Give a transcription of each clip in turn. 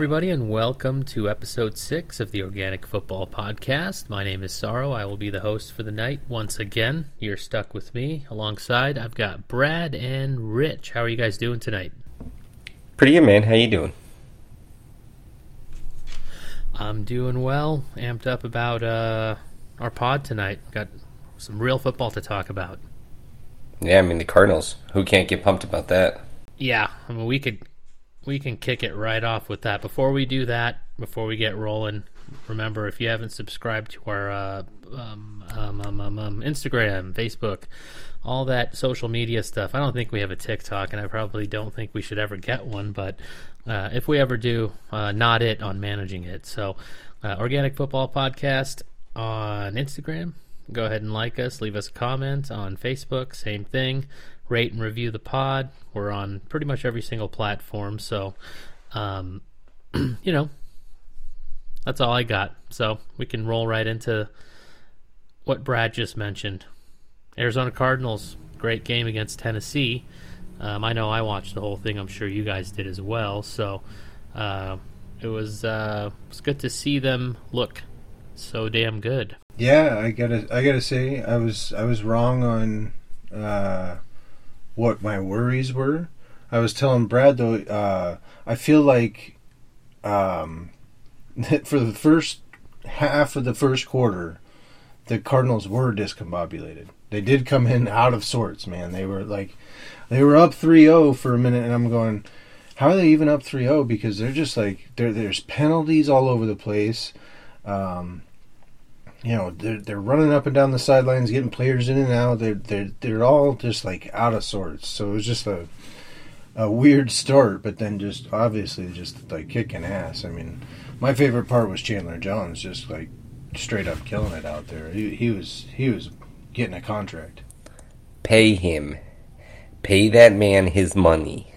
Organic football. Hello, everybody, and welcome to episode six of the Organic Football Podcast. My name is Sorrow. I will be the host for the night once again. You're stuck with me. Alongside, I've got Brad and Rich. How are you guys doing tonight? Pretty good, man. How you doing? I'm doing well. Amped up about uh, our pod tonight. Got some real football to talk about. Yeah, I mean the Cardinals. Who can't get pumped about that? Yeah, I mean we could we can kick it right off with that. Before we do that, before we get rolling, remember if you haven't subscribed to our uh, um, um, um, um, um, Instagram, Facebook, all that social media stuff. I don't think we have a TikTok, and I probably don't think we should ever get one. But uh, if we ever do, uh, not it on managing it. So, uh, Organic Football Podcast on Instagram. Go ahead and like us, leave us a comment on Facebook. Same thing. Rate and review the pod. We're on pretty much every single platform. So, um, you know, that's all I got. So we can roll right into what Brad just mentioned. Arizona Cardinals, great game against Tennessee. Um, I know I watched the whole thing. I'm sure you guys did as well. So uh, it was uh, it was good to see them look so damn good. Yeah, I gotta I gotta say I was I was wrong on uh, what my worries were. I was telling Brad though uh, I feel like um, for the first half of the first quarter, the Cardinals were discombobulated. They did come in out of sorts, man. They were like they were up 3-0 for a minute, and I'm going, how are they even up 3-0? Because they're just like there's penalties all over the place. Um, you know, they're they're running up and down the sidelines, getting players in and out. They're they're they're all just like out of sorts. So it was just a a weird start, but then just obviously just like kicking ass. I mean, my favorite part was Chandler Jones just like straight up killing it out there. He he was he was getting a contract. Pay him. Pay that man his money.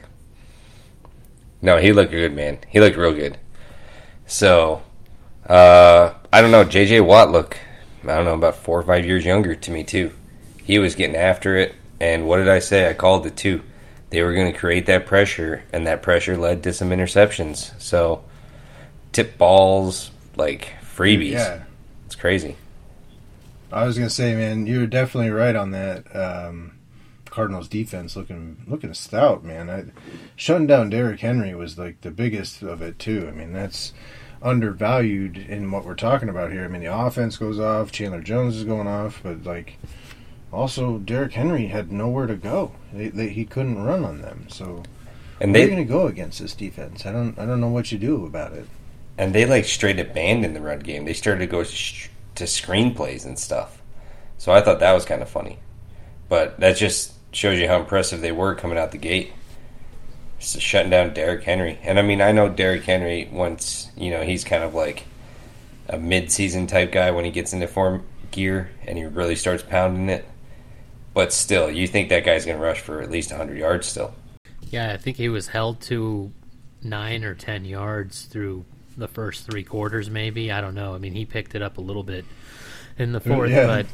No, he looked a good, man. He looked real good. So, uh, I don't know. JJ Watt look, I don't know, about four or five years younger to me, too. He was getting after it. And what did I say? I called it, too. They were going to create that pressure, and that pressure led to some interceptions. So, tip balls, like freebies. Yeah. It's crazy. I was gonna say, man, you were definitely right on that. Um, Cardinals defense looking looking stout, man. I, shutting down Derrick Henry was like the biggest of it too. I mean, that's undervalued in what we're talking about here. I mean, the offense goes off, Chandler Jones is going off, but like also Derrick Henry had nowhere to go. They, they, he couldn't run on them. So And they're going to go against this defense? I don't I don't know what you do about it. and they like straight abandoned the run game. They started to go sh- to screenplays and stuff. So I thought that was kind of funny. But that just shows you how impressive they were coming out the gate. Just shutting down Derrick Henry. And I mean, I know Derrick Henry once, you know, he's kind of like a mid-season type guy when he gets into form gear and he really starts pounding it. But still, you think that guy's going to rush for at least 100 yards still. Yeah, I think he was held to nine or ten yards through the first three quarters, maybe. I don't know. I mean, he picked it up a little bit in the fourth, yeah. but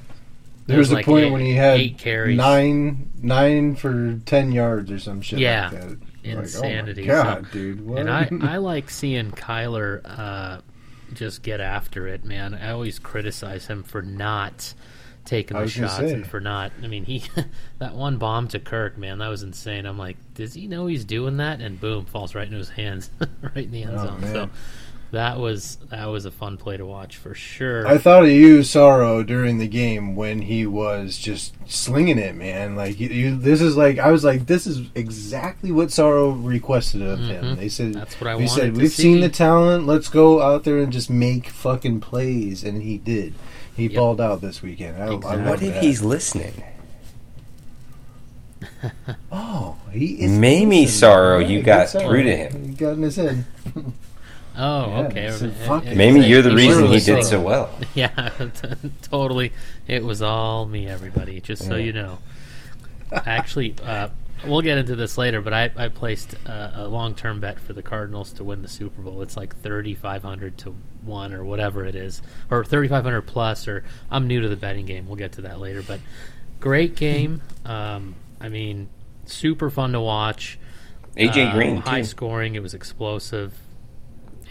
There It was was a like point eight- when he had eight carries. nine nine for ten yards or some shit Yeah. like that. Insanity. Like, oh god, So- dude! What? and I, I like seeing Kyler uh, just get after it, man. I always criticize him for not taking the shots say. and for not. I mean, he that one bomb to Kirk, man, that was insane. I'm like, does he know he's doing that? And boom, falls right into his hands, right in the end Oh, zone. man. So that was that was a fun play to watch for sure. I thought of you, Sorrow, during the game when he was just slinging it, man. Like you, you, this is like I was like, this is exactly what Sorrow requested of him. Mhm. They said, That's what I we wanted said we've see. seen the talent. Let's go out there and just make fucking plays, and he did. He Yep. balled out this weekend. I, I Exactly. love What if that. he's listening? Oh, he is. Mamie listening. Sorrow, you got through to him. He got in his head. oh, Yeah, okay. It- it- it- Maybe it's you're the like- reason he did so. so well. Yeah, totally. It was all me, everybody. Just so Yeah. you know. Actually, uh, we'll get into this later, but I, I placed uh, a long term bet for the Cardinals to win the Super Bowl. It's like thirty five hundred to one or whatever it is, or thirty five hundred plus. Or I'm new to the betting game. We'll get to that later. But great game. Um, I mean, super fun to watch. AJ Uh, Green, high too. scoring. It was explosive.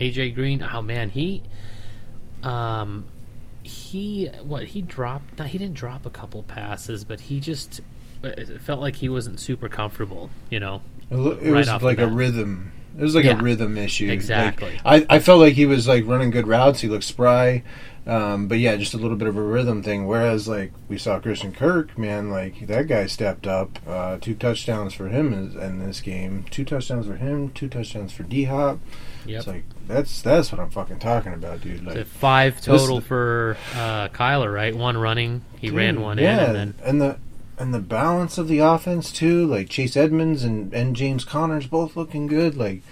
AJ Green. Oh man, he, um, he what he dropped? He didn't drop a couple passes, but he just it felt like he wasn't super comfortable. You know, It Right was like a rhythm. It was like Yeah. a rhythm issue. Like, Exactly. I, I felt like he was like running good routes. He looked spry. Um, but yeah, just a little bit of a rhythm thing. Whereas like we saw Christian Kirk, man, like that guy stepped up. Uh, two touchdowns for him in, in this game. Two touchdowns for him. Two touchdowns for D Hop. Yep. It's like that's that's what I'm fucking talking about, dude. So Like five total for uh, Kyler, right? One running, he ran one yeah, in, and then and the and the balance of the offense too, like Chase Edmonds and and James Connors both looking good. Like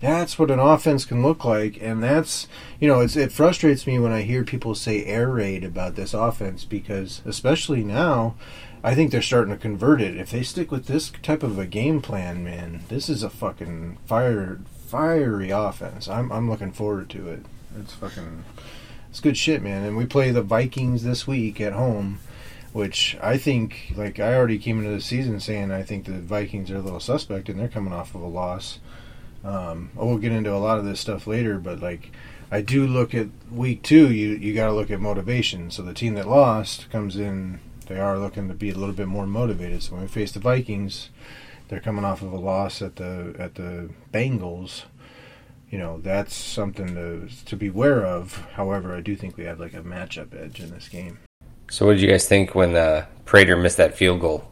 that's what an offense can look like, and that's you know it's it frustrates me when I hear people say air raid about this offense because especially now. I think they're starting to convert it. If they stick with this type of a game plan, man, this is a fucking fire, fiery offense. I'm, I'm looking forward to it. It's fucking, it's good shit, man. And we play the Vikings this week at home which I think, like, I already came into the season saying I think the Vikings are a little suspect, and they're coming off of a loss. Um, we'll get into a lot of this stuff later, but like, I do look at week two. You you got to look at motivation. So the team that lost comes in. They are looking to be a little bit more motivated. So when we face the Vikings, they're coming off of a loss at the at the Bengals. You know that's something to to be aware of. However, I do think we have like a matchup edge in this game. So, what did you guys think when uh, Prater missed that field goal?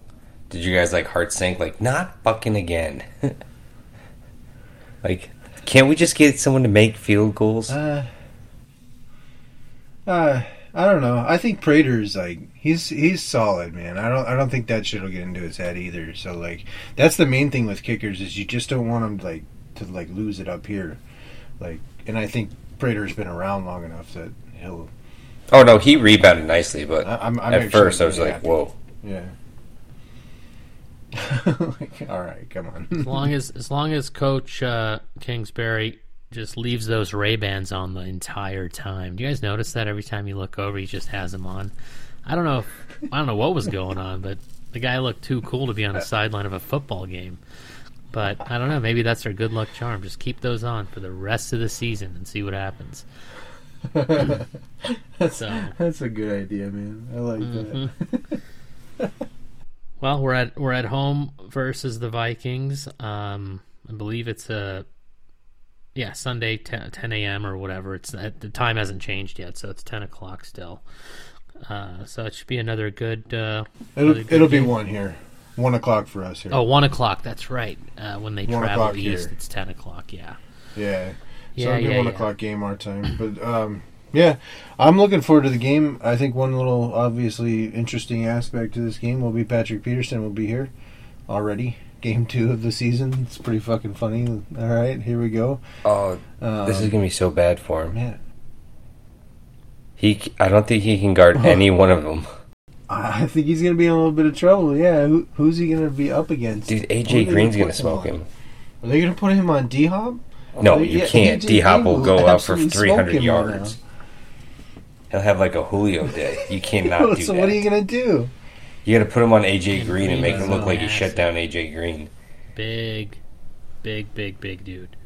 Did you guys like heart sink? Like, not fucking again. like, can't we just get someone to make field goals? Uh, uh, I don't know. I think Prater's like he's he's solid, man. I don't I don't think that shit will get into his head either. So like that's the main thing with kickers is you just don't want them like to like lose it up here, like. And I think Prater's been around long enough that he'll. oh no, he rebounded nicely, but I, I'm, I'm at make sure first I was like, happy. whoa. Yeah. like, all right, come on. as long as as long as Coach uh, Kingsbury just leaves those Ray Bans on the entire time. Do you guys notice that every time you look over, he just has them on? I don't know. If, I don't know what was going on, but the guy looked too cool to be on the sideline of a football game. But I don't know. Maybe that's their good luck charm. Just keep those on for the rest of the season and see what happens. that's, So- that's a good idea, man. I like Mm-hmm. that. Well, we're at we're at home versus the Vikings. Um, I believe it's a yeah Sunday 10, 10 a.m. or whatever. It's uh, the time hasn't changed yet, so it's ten o'clock still. Uh, so it should be another good. Uh, It'll another good it'll be one here, one o'clock for us here. Oh, one o'clock. That's right. Uh, when they One travel east, here. it's ten o'clock. Yeah. Yeah. So Yeah, it'll be yeah, one yeah. o'clock game our time. But um, yeah, I'm looking forward to the game. I think one little obviously interesting aspect to this game will be Patrick Peterson will be here already. Game two of the season. It's pretty fucking funny. All right, here we go. Oh, Um, this is gonna be so bad for him. man. He, I don't think he can guard any one of them. I think he's gonna be in a little bit of trouble. Yeah, Who, who's he gonna be up against? Dude, AJ Green's gonna smoke him. Are they gonna put him on D Hop? No, They- you yeah, can't. D Hop will go up for 300 him right yards. He'll have like a Julio day. You cannot do so that. what are you gonna do? You got to put him on AJ Green and make him look like he shut down AJ Green. Big, big, big, big dude.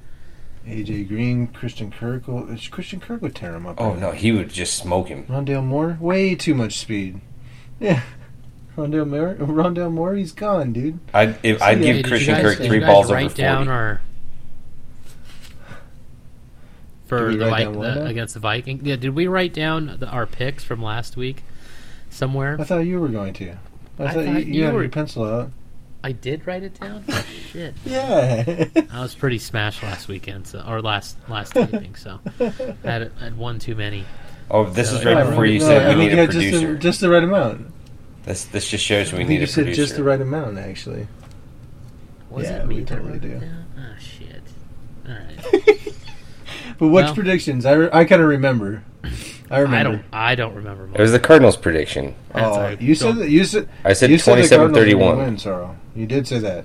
AJ Green, Christian Kirk. Will, Christian Kirk would tear him up. Oh right? no, he would just smoke him. Rondale Moore, way too much speed. Yeah, Rondale Moore, Rondale Moore, he's gone, dude. I'd if, I'd Hey, give Hey, Christian guys, Kirk three balls over write forty. down our for Did we the, write Vi- down what the against the Vikings. Yeah, did we write down the, our picks from last week somewhere? I thought you were going to. I, I thought, you, thought you you had were- your pencil out. I did write it down. Oh, shit, Yeah. I was pretty smashed last weekend, so or last last taping. So I had, I had one too many. Oh, this So, is right yeah, before you No, said I we need you a had just the, producer. just the right amount. This this just shows we I think need you a said producer. just the right amount, actually. Was Yeah, it me we that totally wrote do. it down? Ah, shit. All right. But what's Well- predictions? I, re- I kind of remember. I remember. I don't. I don't remember. It was the Cardinals' prediction. Oh, That's Oh, you said Don't- that. You said. I said you said the Cardinals were gonna 27-31. Win, Sorrow. You did say that,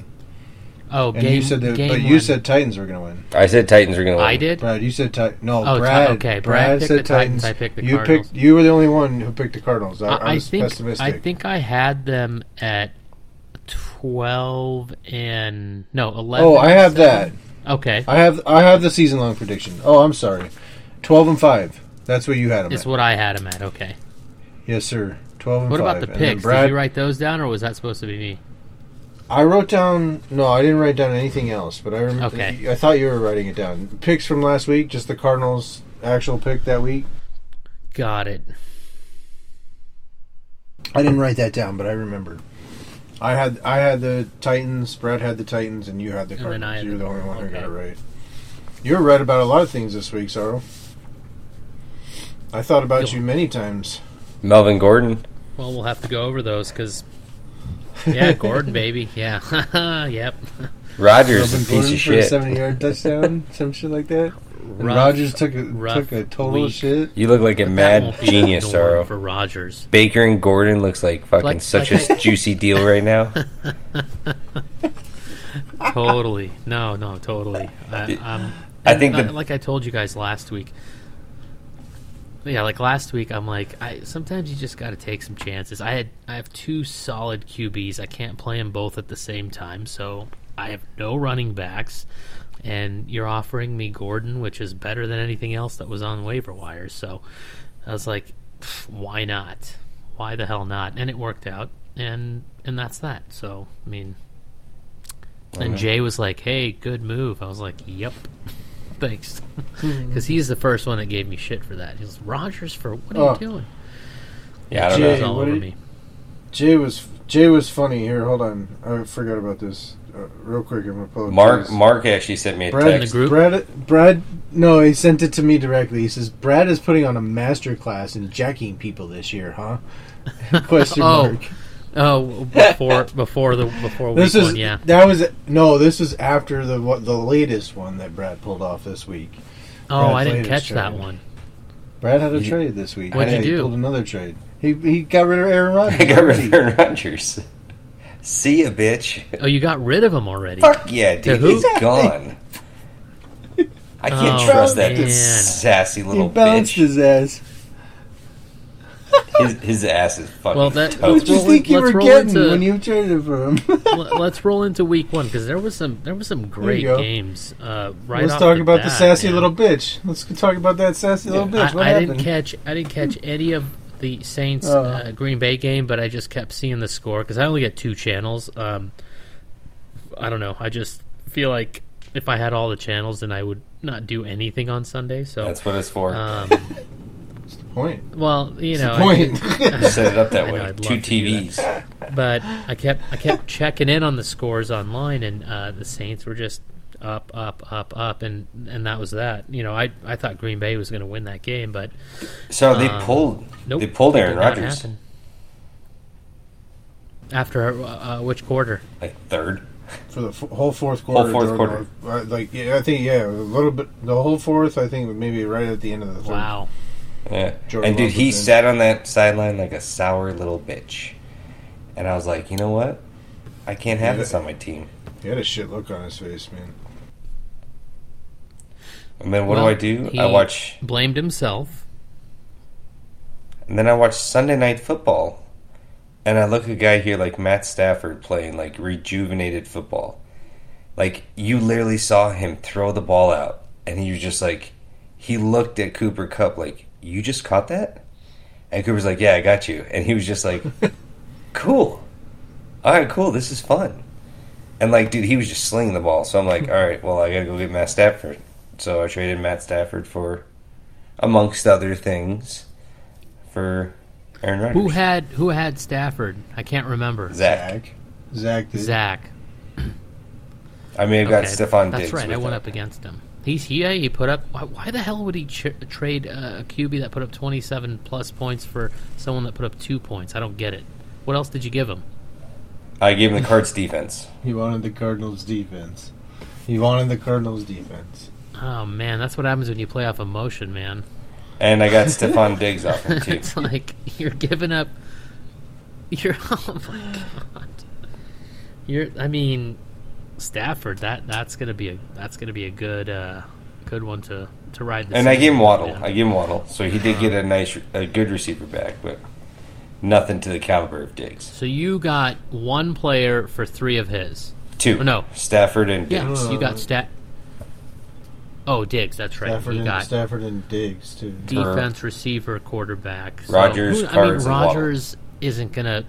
Oh, and game. you said that. game But you one. said Titans were going to win. I said Titans are going to win. I did. Brad, you said Titans. No, Oh, Ti- Brad. okay, Brad picked said the Titans, I picked the you Cardinals. picked. You were the only one who picked the Cardinals. I, I, I, I was think pessimistic. I think I had them at twelve and no eleven. Oh, I have seven. that. Okay, I have I have the season long prediction. Oh, I'm sorry. Twelve and five. That's what you had him is at. what I had him at. Okay. Yes, sir. Twelve and What five. about the And then picks? Brad, Did you write those down, or was that supposed to be me? I wrote down. No, I didn't write down anything else. But I remember. Okay. I thought you were writing it down. Picks from last week, just the Cardinals' actual pick that week. Got it. I didn't write that down, but I remember. I had I had the Titans. Brad had the Titans, and you had the And Cardinals. then I had You're the the only one who got it right. You were right about a lot of things this week, Sorrow. I thought about You'll- many times. Melvin Gordon. Well, we'll have to go over those because. Yeah, Gordon, baby. Yeah. yep. Rodgers Melvin a piece Gordon of for a shit. seventy-yard touchdown, some shit like that. Rough- Rodgers took a took a total week. shit. You look like a That mad genius, the Sorrow. for Rodgers. Baker and Gordon looks like fucking Like- such like a juicy deal right now. totally. No, no, totally. I, um, I think li- the- like I told you guys last week. Yeah, like last week, I'm like, I sometimes you just got to take some chances. I had I have two solid QBs. I can't play them both at the same time, so I have no running backs. And you're offering me Gordon, which is better than anything else that was on waiver wires. So I was like, why not? Why the hell not? And it worked out, and and that's that. So I mean, and Jay was like, "Hey, good move." I was like, "Yep, thanks," because he's the first one that gave me shit for that. He was Rodgers for what are Oh. you doing? Yeah, I don't Jay know. was all over did- me. Jay was Jay was funny. Here, hold on. I forgot about this. Uh, real quick, I'm gonna pull up Mark Jay's- Mark actually sent me a Brad, text. group? Brad, Brad, no, he sent it to me directly. He says, "Brad is putting on a master class in jacking people this year, huh?" Question Oh, mark. Oh, before before the before week This is one, yeah. that was no. This is after the what, the latest one that Brad pulled off this week. Oh, Brad's I didn't latest catch that one. Brad had a You- trade this week. What'd Yeah, you he pulled another trade. He he got rid of Aaron Rodgers. I got rid of Aaron Rodgers. See ya, bitch. Oh, you got rid of him already. Fuck yeah, dude. He's gone. I can't Oh, trust that man. sassy He little bounced bitch. his ass. His, his ass is fucking Well, that- toast. What did you roll think you were getting into- when you traded for him? Let- Let's roll into week one because there was some there was some great games. Uh, right Let's off talk the about the sassy man. little bitch. Let's talk about that sassy little bitch. I, What I happened? didn't catch I didn't catch any of the Saints Oh. uh, Green Bay game, but I just kept seeing the score because I only get two channels. Um, I don't know. I just feel like if I had all the channels, then I would not do anything on Sunday. So, That's what it's for. um, Point. well, you know, I Point. Set it up that I know, way. Two love to do TVs. but I kept I kept checking in on the scores online, and uh, the Saints were just up, up, up, up, and and that was that. You know, I I thought Green Bay was going to win that game, but So they Um, pulled. nope, They pulled Aaron Rodgers. After uh, uh, which quarter? Like third. for the f- whole fourth quarter. fourth quarter. Love- uh, Like yeah, I think yeah, a little bit. The whole fourth, I think, maybe right at the end of the third. Wow. Yeah. Jordan and dude, he in. sat on that sideline like a sour little bitch. And I was like, you know what? I can't have Yeah. this on my team. He had a shit look on his face, man. And then what Well, do I do? he I watch, Blamed himself. and then I watch Sunday Night Football, and I look at a guy here like Matt Stafford playing like rejuvenated football. Like you literally saw him throw the ball out, and he was just like, he looked at Cooper Kupp like, "You just caught that," and Cooper's like, "Yeah, I got you," and he was just like, "Cool, all right, cool, this is fun." And like, dude, he was just slinging the ball. So I'm like, all right, well, I gotta go get Matt Stafford. So I traded Matt Stafford for, amongst other things, for Aaron Rodgers. Who had who had Stafford? I can't remember. Zach? Zach. Zach did. Zach. I may have got Okay, Stefon That's right. with I went that. up against him. He's here. He put up. Why, why the hell would he ch- trade uh, a QB that put up twenty seven plus points for someone that put up two points? I don't get it. What else did you give him? I gave him the Cards defense. He wanted the Cardinals defense. He wanted the Cardinals defense. Oh man, that's what happens when you play off emotion, man. And I got Stefon Diggs off him, too. it's like you're giving up. You're oh my god. You're. I mean, Stafford. That that's gonna be a that's gonna be a good uh, good one to to ride. The And I gave him Waddle. man. I gave him Waddle. So he did get a nice, a good receiver back. But nothing to the caliber of Diggs. So you got one player for three of his. Two. Oh, no. Stafford and Yeah, Diggs. you got stat. Oh, Diggs. That's right. Stafford you and got Stafford and Diggs too. defense, receiver, quarterback. So, Rodgers, who- I mean, Cards, and Waddle. Rodgers isn't gonna.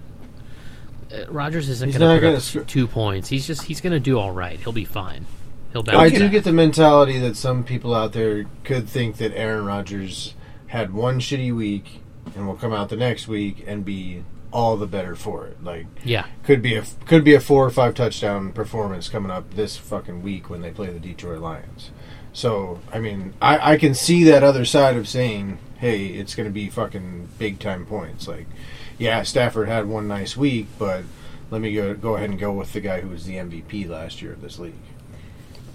Uh, Rodgers isn't He's gonna not put gonna up sc- two points. He's just he's gonna do all right. He'll be fine. He'll bounce I do back. get the mentality that some people out there could think that Aaron Rodgers had one shitty week and will come out the next week and be all the better for it. Like Yeah, could be a could be a four or five touchdown performance coming up this fucking week when they play the Detroit Lions. So I mean, I, I can see that other side of saying, hey, it's going to be fucking big time points. Like, yeah, Stafford had one nice week, but let me go go ahead and go with the guy who was the MVP last year of this league.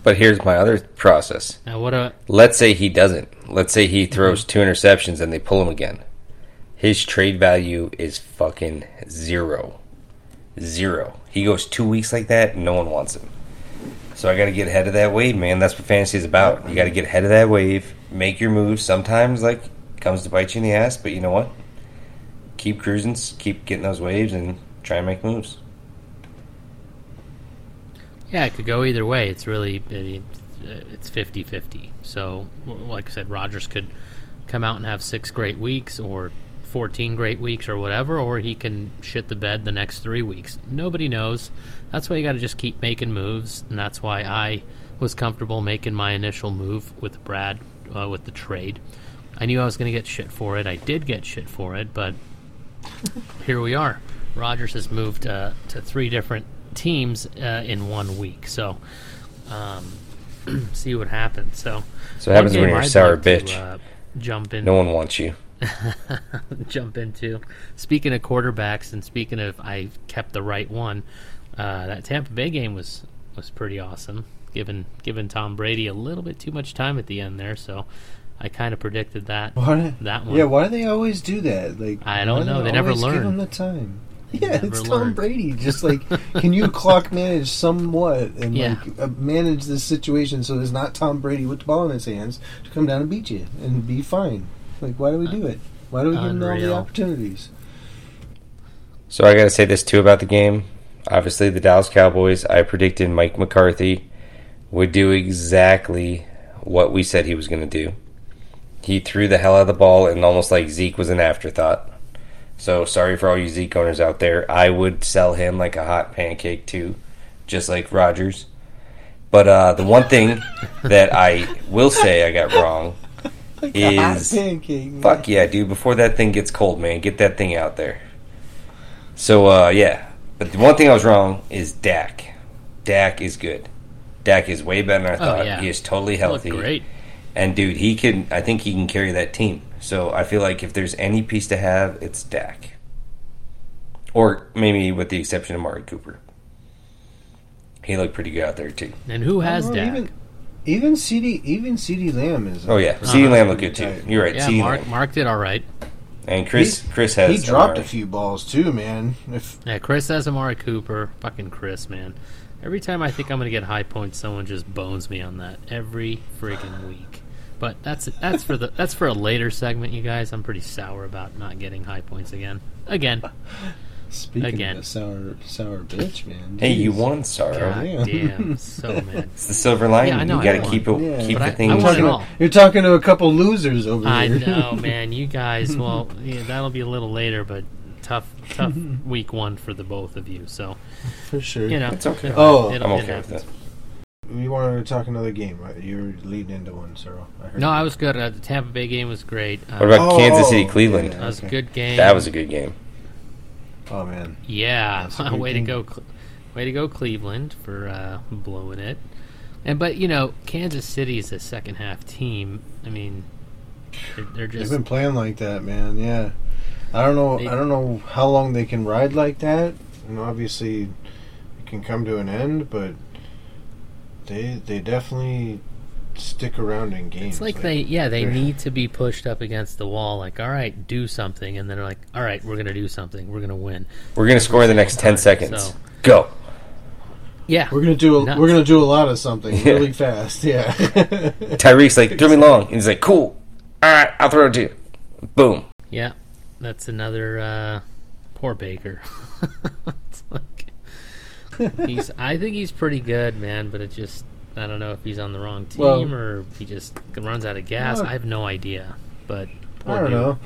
But here's my other process. Now what a Let's say he doesn't. Let's say he mm-hmm. throws two interceptions and they pull him again. His trade value is fucking zero. Zero. He goes two weeks like that, no one wants him. So I got to get ahead of that wave, man. That's what fantasy is about. You got to get ahead of that wave, make your moves. Sometimes, like, comes to bite you in the ass, but you know what? Keep cruising, keep getting those waves, and try and make moves. Yeah, it could go either way. It's really it's 50-50. So, like I said, Rodgers could come out and have six great weeks, or fourteen great weeks, or whatever, or he can shit the bed the next three weeks. Nobody knows. That's why you got to just keep making moves, and that's why I was comfortable making my initial move with Brad uh, with the trade. I knew I was going to get shit for it. I did get shit for it, but here we are. Rodgers has moved uh, to three different teams uh, in one week. So, um, see what happens. So, So happens when you're a sour like to, bitch. uh, jump in. No one wants you. jump into. Speaking of quarterbacks, and speaking of, I kept the right one. Uh, that Tampa Bay game was was pretty awesome. Given given Tom Brady a little bit too much time at the end there, so I kind of predicted that Why? that one. Yeah, why do they always do that? Like I don't know. They never always Give them the time. They Yeah, never it's Tom learn. Brady. Just like, can you clock manage somewhat and Yeah. like uh, manage this situation so it's not Tom Brady with the ball in his hands to come down and beat you and be fine? Like, why do we do it? Why do we give him all the opportunities? So I got to say this too about the game. Obviously, the Dallas Cowboys. I predicted Mike McCarthy would do exactly what we said he was going to do. He threw the hell out of the ball, and almost like Zeke was an afterthought. So sorry for all you Zeke owners out there. I would sell him like a hot pancake too, just like Rodgers. But uh, the one thing that I will say I got wrong Like a hot Is- pancake. man. Fuck yeah, dude! Before that thing gets cold, man, get that thing out there. So uh, yeah, but the one thing I was wrong is Dak. Dak is good. Dak is way better than I thought. Oh, yeah. He is totally Looked healthy. great. And dude, he can. I think he can carry that team. So I feel like if there's any piece to have, it's Dak. Or maybe with the exception of Mari Cooper. He looked pretty good out there too. And who has Well, Dak? Even, even CeeDee, even CeeDee Lamb is. Oh yeah, Uh-huh. CeeDee Lamb looked good too. You're right, yeah, CeeDee Mark, Lamb. Mark did all right. And Chris, He- Chris has. He dropped Amari. a few balls too, man. If Yeah, Chris has Amari Cooper. Fucking Chris, man. Every time I think I'm gonna get high points, someone just bones me on that every friggin' week. But that's that's for the that's for a later segment, you guys. I'm pretty sour about not getting high points again. Again. speaking Again. of a sour, sour bitch, man. Hey, you won, Sorrow. God damn, so mad. It's the silver lining. Yeah, I know, you got to keep it, Yeah. keep But the I- thing. I You're won talking, it to, all. you're talking to a couple losers over I here. I know, man. You guys, well, yeah, that'll be a little later, but tough, tough week one for the both of you. So for sure. you know, It's okay. Oh, it'll- I'm okay with happens. that. You wanted to talk another game, right? You were leading into one, Cyril. I heard No, you. I was good. Uh, the Tampa Bay game was great. Uh, What about Oh, Kansas oh, City, Cleveland? yeah. that was a good game. That was a good game. Oh man, Yeah, That's a good way to go, Cle- way to go, Cleveland for uh, blowing it. And but you know, Kansas City is a second half team. I mean, they're, they're they've been playing like that, man. Yeah, I don't know. They- I don't know how long they can ride like that, and obviously, it can come to an end. But they they definitely stick around in games. It's like they, yeah, they need to be pushed up against the wall. Like, all right, do something, and then they're like, all right, we're gonna do something. We're gonna win. We're going to score in the next 10 seconds. so- Go. Yeah, We're gonna do a, Nuts. we're gonna do a lot of something Yeah. really fast. Yeah. Tyreek's like, throw me long. And he's like, cool. All right, I'll throw it to you. Boom. yeah. That's another uh, Poor Baker. he's. I think he's pretty good, man. But it just. I don't know if he's on the wrong team Well- or he just runs out of gas. No. I have no idea. But I don't dude. know.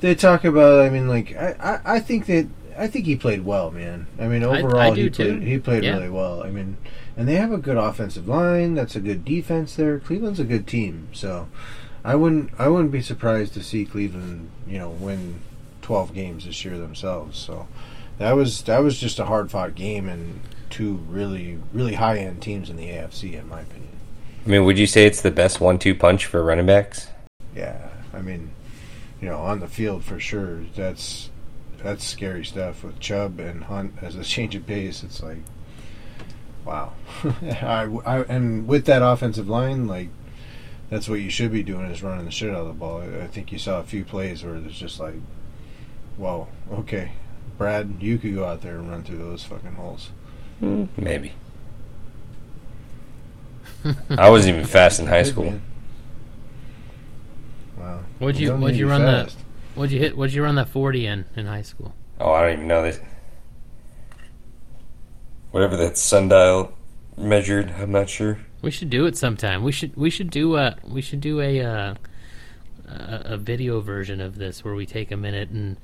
They talk about. I mean, like I, I, I think that I think he played well, man. I mean, I- overall I do he too. played he played Yeah. really well. I mean, and they have a good offensive line. That's a good defense there. Cleveland's a good team, so I wouldn't I wouldn't be surprised to see Cleveland, you know, win twelve games this year themselves. So that was that was just a hard fought game and two really really high end teams in the AFC, in my opinion. I mean, would you say it's the best one-two punch for running backs? Yeah, I mean, you know, on the field for sure. That's that's scary stuff with Chubb and Hunt as a change of pace. It's like, wow. I, I, and with that offensive line, like, that's what you should be doing is running the shit out of the ball. I, think you saw a few plays where there's just like, whoa, okay, Brad, you could go out there and run through those fucking holes. Maybe. I wasn't even fast in high school. Wow. What'd you don't What'd you run be that? What'd you hit? What'd you run that forty in in high school? Oh, I don't even know this. Whatever that sundial measured, I'm not sure. We should do it sometime. We should we should do a we should do a uh, a, a video version of this where we take a minute and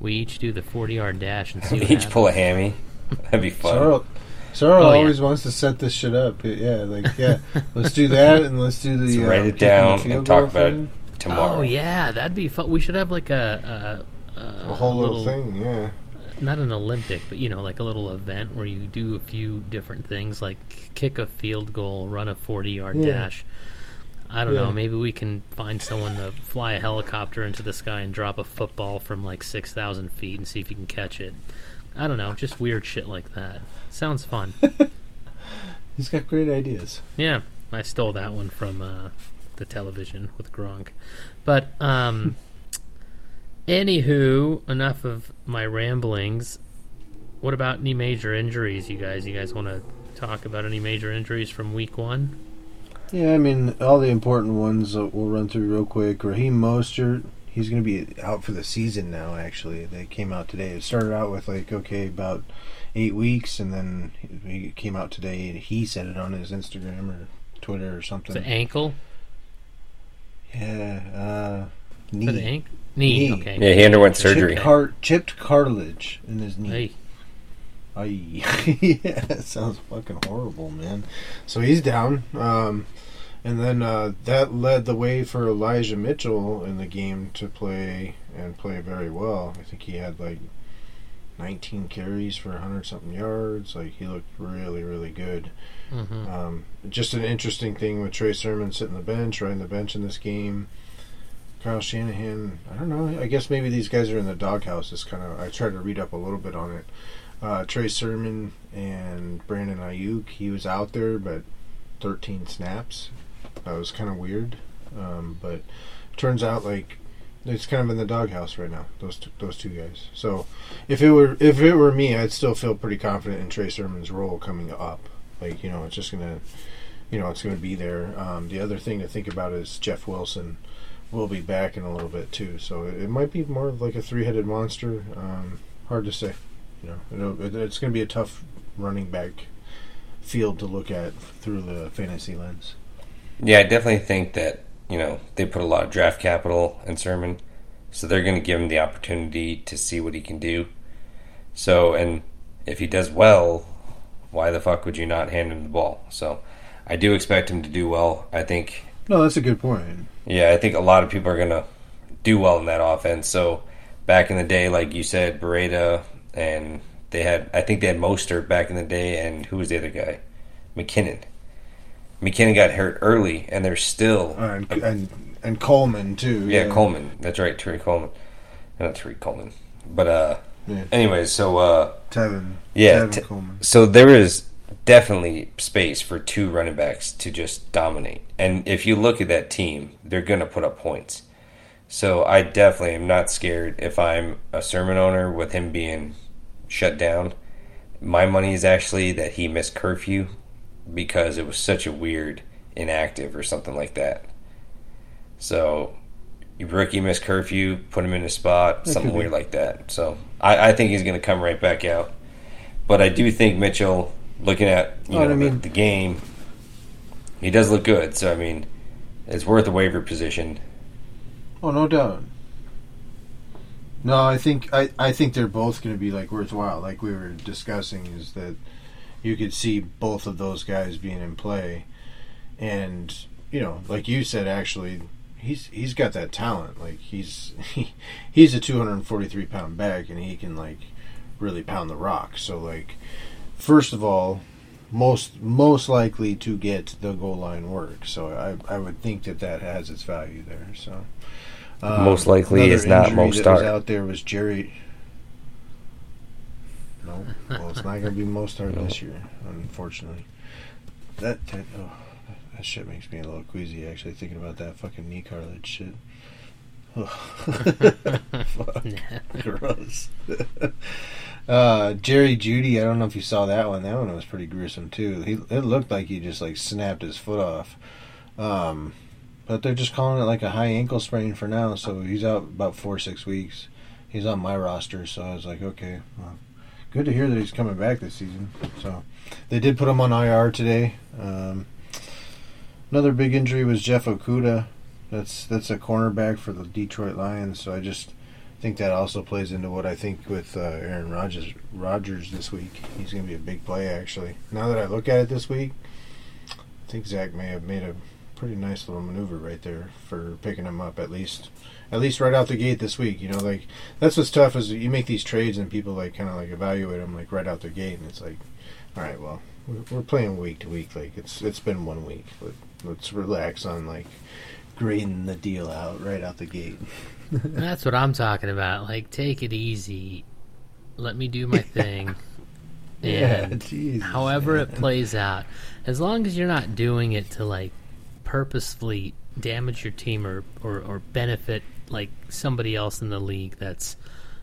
we each do the forty yard dash and see We what each happens. pull a hammy. That'd be fun. Sorrel, Sorrel Oh, yeah. always wants to set this shit up. Yeah, like yeah, let's do that and let's do the Let's uh, write it down and talk goal about it tomorrow. Oh yeah, that'd be fun. We should have like a a, A whole little, thing. Yeah, not an Olympic, but you know, like a little event where you do a few different things, like kick a field goal, run a forty-yard Yeah. dash. I don't Yeah. know. Maybe we can find someone to fly a helicopter into the sky and drop a football from like six thousand feet and see if you can catch it. I don't know, just weird shit like that. Sounds fun. he's got great ideas. yeah, I stole that one from uh, the television with Gronk. But um, anywho, enough of my ramblings. What about any major injuries, you guys? You guys want to talk about any major injuries from week one? Yeah, I mean all the important ones uh, we'll run through real quick. Raheem Mostert, he's going to be out for the season now. Actually, they came out today. It started out with like okay about eight weeks, and then he came out today. and He said it on his Instagram or Twitter or something. The ankle? yeah, uh, For knee. the ankle? Knee. Knee. Okay. Yeah, he underwent Chipped surgery. car- chipped cartilage in his knee. Hey, Aye. yeah, that sounds fucking horrible, man. So he's down. Um, and then uh, that led the way for Elijah Mitchell in the game to play and play very well. I think he had like 19 carries for 100 something yards. Like he looked really, really good. hmm Um, just an interesting thing with Trey Sermon sitting the bench, riding the bench in this game. Kyle Shanahan, I don't know. I guess maybe these guys are in the doghouse. It's kind of. I tried to read up a little bit on it. Uh, Trey Sermon and Brandon Aiyuk, he was out there, but 13 snaps. That was kind of weird. Um, but turns out like it's kind of in the doghouse right now. Those two, those two guys. So if it were if it were me, I'd still feel pretty confident in Trey Sermon's role coming up. Like you know, it's just gonna, you know, it's gonna be there. Um, the other thing to think about is Jeff Wilson will be back in a little bit too. So it, it might be more like a three-headed monster. Um, hard to say. You know, It'll- it's gonna be a tough running back field to look at through the fantasy lens. Yeah, I definitely think that you know they put a lot of draft capital in Sermon, so they're going to give him the opportunity to see what he can do. So, and if he does well, why the fuck would you not hand him the ball? So, I do expect him to do well. I think, No, that's a good point. yeah, I think a lot of people are going to do well in that offense. So, back in the day, like you said, Breida and they had, I think they had Mostert back in the day, and who was the other guy? McKinnon. McKinnon got hurt early, and they're still Uh, and, and and Coleman too. Yeah, Coleman. That's right, Terry Coleman. Not Terry Coleman. But uh Yeah. anyways, so uh Tevin. Yeah, Tevin Te- Coleman. so there is definitely space for two running backs to just dominate. And if you look at that team, they're going to put up points. So I definitely am not scared if I'm a sermon owner with him being shut down. My money is actually that he missed curfew because it was such a weird inactive or something like that. So you rookie miss curfew, put him in a spot, That something weird like that. So I, I think he's going to come right back out. But I do think Mitchell, looking at you Oh, know I mean- the, the game, he does look good. So I mean, it's worth a waiver position. Oh, no doubt. No, I think I, I think they're both going to be like worthwhile. Like we were discussing, is that you could see both of those guys being in play, and you know, like you said, actually, he's he's got that talent. Like he's he, he's a 243 pound bag, and he can like really pound the rock. So like, first of all, most most likely to get the goal line work. So I I would think that that has its value there. So. Um, Most likely is not Mo Start. out there was Jerry. No, well, it's not going to be Mostert No. this year, unfortunately. That that, oh, that shit makes me a little queasy actually thinking about that fucking knee cartilage shit. Fuck, gross. uh, Jerry Jeudy, I don't know if you saw that one. That one was pretty gruesome too. He it looked like he just like snapped his foot off. Um, but they're just calling it like a high ankle sprain for now, so he's out about four six weeks. He's on my roster, so I was like, okay, well, good to hear that he's coming back this season. So they did put him on IR today. Um, another big injury was Jeff Okudah. That's that's a cornerback for the Detroit Lions. So I just think that also plays into what I think with uh, Aaron Rodgers Rodgers this week. He's going to be a big play actually. Now that I look at it this week, I think Zach may have made a pretty nice little maneuver right there for picking him up at least at least right out the gate this week. You know, like that's what's tough is you make these trades and people like kind of like evaluate them like right out the gate, and it's like, all right, well, we're, we're playing week to week. Like it's it's been one week. Let, let's relax on like grading the deal out right out the gate. That's what I'm talking about. Like, take it easy. Let me do my thing. and Jesus, however man. it plays out, as long as you're not doing it to like purposefully damage your team or, or, or benefit like somebody else in the league that's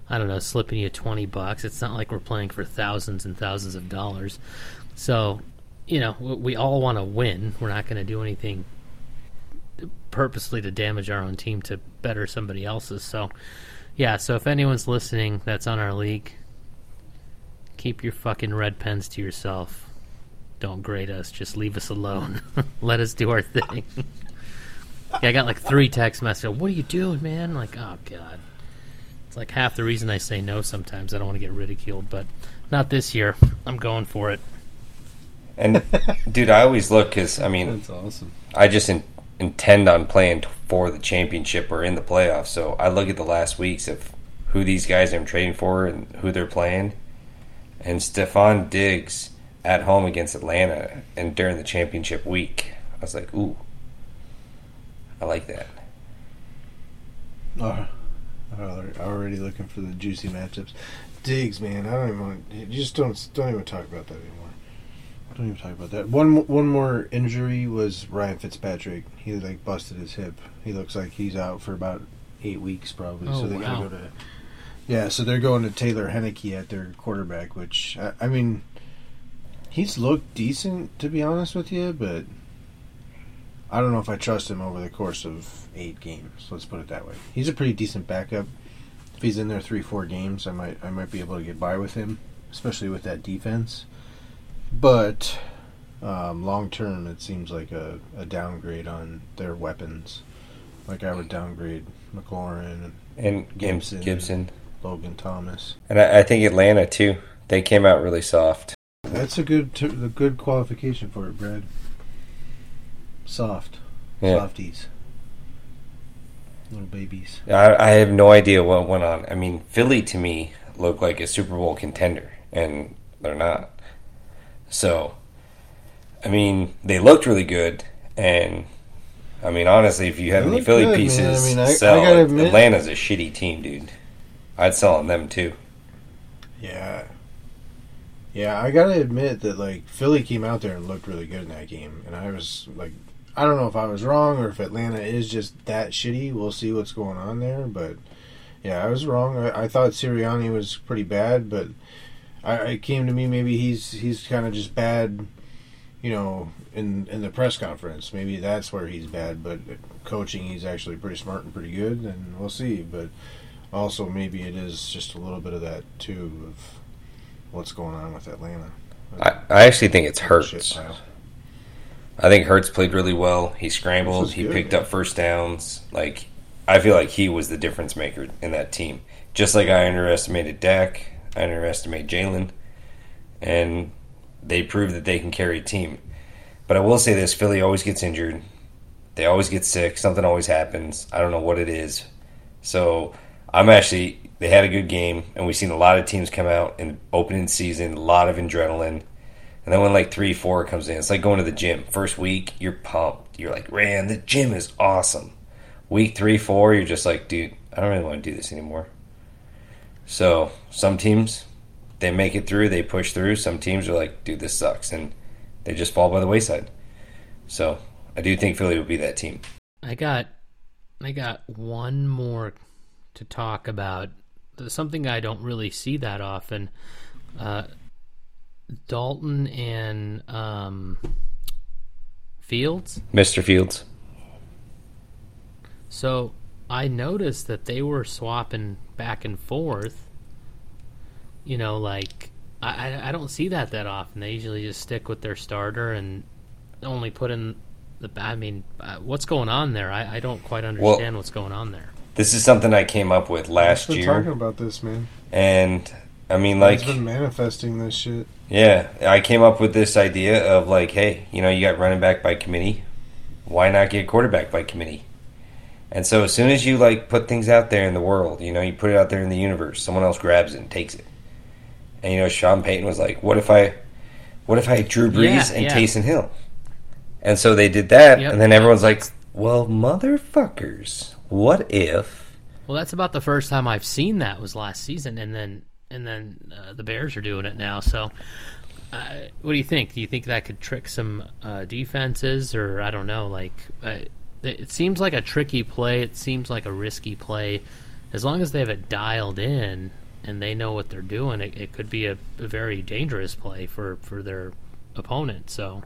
I don't know slipping you twenty bucks. It's not like we're playing for thousands and thousands of dollars. So, you know, we all want to win. We're not going to do anything purposely to damage our own team to better somebody else's. So, yeah. So if anyone's listening that's on our league, keep your fucking red pens to yourself. Don't grade us. Just leave us alone. Let us do our thing. yeah, I got like three text messages. What are you doing, man? Like, oh god. It's like half the reason I say no sometimes. I don't want to get ridiculed, but not this year. I'm going for it. And dude, I always look because I mean, That's awesome. I just in, intend on playing for the championship or in the playoffs. So I look at the last weeks of who these guys I'm trading for and who they're playing. And Stefon Diggs at home against Atlanta and during the championship week, I was like, ooh, I like that. Oh, already looking for the juicy matchups. Diggs, man, I don't even want. You just don't don't even talk about that anymore. Don't even talk about that. One one more injury was Ryan Fitzpatrick. He like busted his hip. He looks like he's out for about eight weeks probably. Oh, so they wow. gotta go to. Yeah, so they're going to Taylor Heinicke at their quarterback, which I, I mean, he's looked decent to be honest with you, but I don't know if I trust him over the course of eight games. Let's put it that way. He's a pretty decent backup. If he's in there three, four games, I might I might be able to get by with him, especially with that defense. But um, long term, it seems like a, a downgrade on their weapons. Like I would downgrade McLaurin and. Gibson. Gibson. Logan Thomas. And I, I think Atlanta, too. They came out really soft. That's a good t- a good qualification for it, Brad. Soft, Yeah. softies, little babies. I, I have no idea what went on. I mean, Philly to me looked like a Super Bowl contender, and they're not. So, I mean, they looked really good, and I mean, honestly, if you have They any Philly good, man. pieces, I mean, I- I sell. gotta admit- Atlanta's a shitty team, dude. I'd sell on them too. Yeah. Yeah, I gotta admit that like Philly came out there and looked really good in that game, and I was like, I don't know if I was wrong or if Atlanta is just that shitty. We'll see what's going on there, but yeah, I was wrong. I, I thought Sirianni was pretty bad, but I, it came to me maybe he's he's kind of just bad you know, in in the press conference, maybe that's where he's bad. But coaching, he's actually pretty smart and pretty good, and we'll see. But also, maybe it is just a little bit of that too of what's going on with Atlanta. I, I actually think it's Hurts. I think Hurts played really well. He scrambled. He good, picked man. up first downs. Like I feel like he was the difference maker in that team. Just like I underestimated Dak, I underestimated Jalen, and they proved that they can carry a team. But I will say this: Philly always gets injured. They always get sick. Something always happens. I don't know what it is. So I'm actually. They had a good game, and we've seen a lot of teams come out in opening season. A lot of adrenaline. And then when like three, four comes in, it's like going to the gym. First week, you're pumped. You're like, man, the gym is awesome. Week three, four, you're just like, dude, I don't really want to do this anymore. So some teams, they make it through, they push through. Some teams are like, dude, this sucks, and they just fall by the wayside. So I do think Philly would be that team. I got I got one more to talk about. Something I don't really see that often. Uh, Dalton and um, Fields. Mr. Fields. So I noticed that they were swapping back and forth. You know, like I, I- don't see that that often. They usually just stick with their starter and only put in the. I mean, uh, what's going on there? I, I don't quite understand what's going on there. This is something I came up with last I've been talking about this, man. and I mean, like, He's been manifesting this shit. Yeah, I came up with this idea of like, hey, you know, you got running back by committee. Why not get quarterback by committee? And so as soon as you like put things out there in the world, you know, you put it out there in the universe, someone else grabs it and takes it. And you know, Sean Payton was like, "What if I, what if I Drew Brees Yeah, and yeah. Taysom Hill?" And so they did that, Yep. and then everyone's like, "Well, motherfuckers, what if?" Well, that's about the first time I've seen that was last season, and then and then uh, the Bears are doing it now. So, uh, what do you think? Do you think that could trick some uh, defenses, or I don't know? Like, uh, it seems like a tricky play. It seems like a risky play. As long as they have it dialed in and they know what they're doing, it, it could be a, a very dangerous play for for their opponent. So,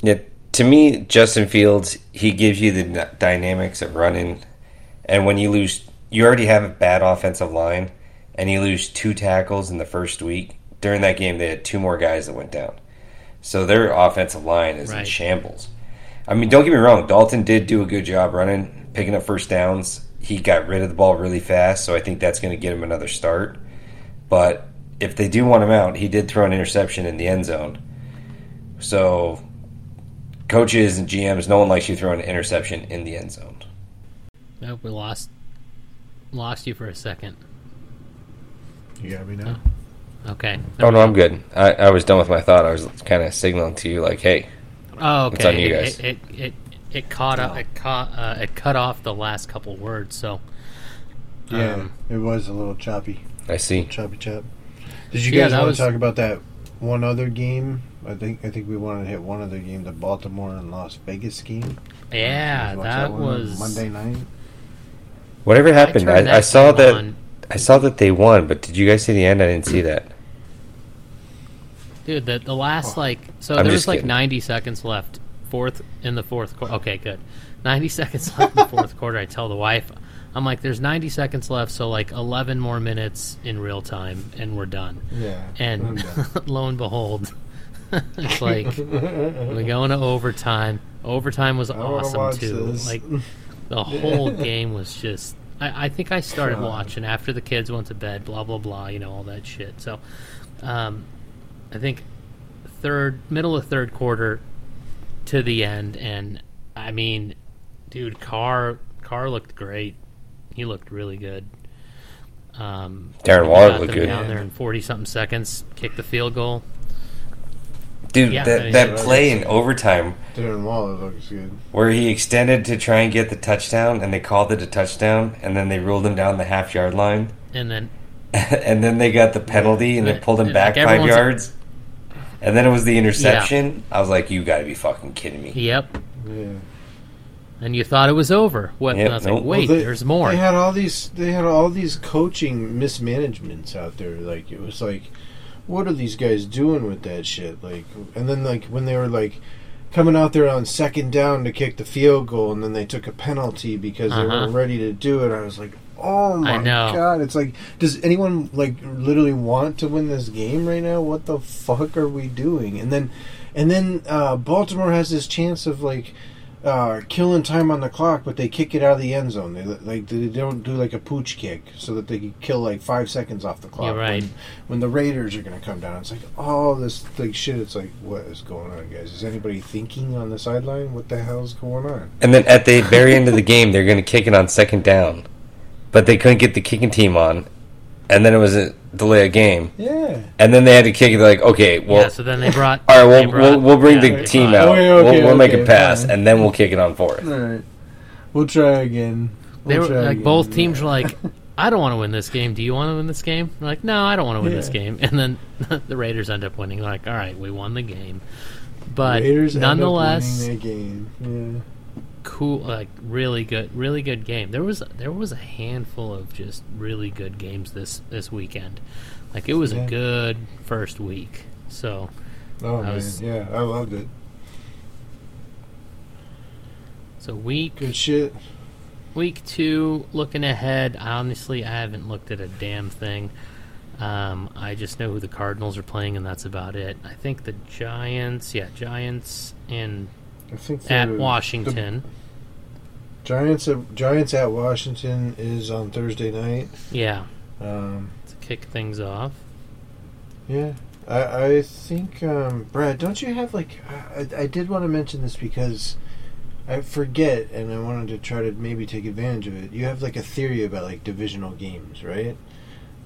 Yeah, to me, Justin Fields, he gives you the dynamics of running, and when you lose, you already have a bad offensive line, and you lose two tackles in the first week. During that game, they had two more guys that went down, so their offensive line is in shambles. I mean, don't get me wrong, Dalton did do a good job running, picking up first downs. He got rid of the ball really fast, so I think that's going to get him another start. But if they do want him out, he did throw an interception in the end zone. So coaches and GMs, no one likes you throwing an interception in the end zone. nope, we lost lost you for a second. You got me now. Okay. Oh no, I'm good. I, I was done with my thought. I was kind of signaling to you, like, hey, Oh, It's okay. on you It- guys. It, it, it, it caught up. It caught. Uh, it cut off the last couple words. So. Yeah, Um, it was a little choppy, I see. choppy chop. Did you Yeah, guys want was- to talk about that one other game? I think I think we wanted to hit one other game, the Baltimore and Las Vegas game. Yeah, Did you watch that was Monday night. Whatever happened, turned I, I saw that. on. I saw that they won, but did you guys see the end? I didn't see that. Dude, the the last oh. like so I'm there was like kidding. 90 seconds left. Fourth in the fourth quarter. Okay, good. 90 seconds left in the fourth quarter. I tell the wife, I'm like, there's 90 seconds left, so like 11 more minutes in real time, and we're done. Yeah, And done. lo and behold, it's like we go into overtime. Overtime was awesome too. this. Like the whole game was just. I, I think I started God. watching after the kids went to bed. Blah blah blah. You know all that shit. So, um, I think third, middle of third quarter to the end, and I mean, dude, Carr Carr looked great. He looked really good. Um, Darren he Waller looked good. down there in forty something seconds. Kicked the field goal. Dude, Yeah, that, that play in overtime Darren Waller looks good. where he extended to try and get the touchdown, and they called it a touchdown, and then they ruled him down the half yard line, And then and then they got the penalty, and they pulled him And, back like, five everyone's- yards, and then it was the interception. I was like, you got to be fucking kidding me. Yep. Yeah. And you thought it was over. What? Yep, I was nope. like, wait, Well, they- there's more. They had all these. They had all these coaching mismanagements out there. Like it was like what are these guys doing with that shit? Like, and then like when they were like coming out there on second down to kick the field goal, and then they took a penalty because they Uh-huh. weren't ready to do it. I was like, oh my god! It's like, does anyone like literally want to win this game right now? What the fuck are we doing? And then, and then uh, Baltimore has this chance of like. Uh, killing time on the clock, but they kick it out of the end zone. They like they don't do like a pooch kick, so that they can kill like five seconds off the clock. You're right. When, when the Raiders are going to come down, it's like all this like shit. It's like, what is going on, guys? Is anybody thinking on the sideline? What the hell's going on? And then at the very end of the game, they're going to kick it on second down, but they couldn't get the kicking team on, and then it was a delay of game, Yeah. and then they had to kick it. Like, okay, well, yeah, so then they brought. all right, we'll, brought- we'll we'll bring yeah, the team brought- out. Oh, okay, okay, we'll, we'll make okay, a pass, fine. and then we'll kick it on fourth. All right. We'll try again. They We'll were try like again. both teams Yeah. were like, "I don't want to win this game. Do you want to win this game?" They're like, "No, I don't want to win this game." And then the Raiders end up winning. Like, all right, we won the game, but Raiders end up nonetheless, winning that game. Cool. Like, really good, really good game. There was there was a handful of just really good games this this weekend. Like, it was Yeah. a good first week. So Yeah. Oh I man, was- yeah, I loved it. so week Good shit. Week two, looking ahead. Honestly, I haven't looked at a damn thing. Um, I just know who the Cardinals are playing, and that's about it. I think the Giants, yeah, Giants and I think at Washington. Giants. At, Giants at Washington is on Thursday night. yeah, Um, to kick things off. Yeah, I, I think um, Brad, don't you have like I, I did want to mention this because I forget and I wanted to try to maybe take advantage of it. You have like a theory about like divisional games, right?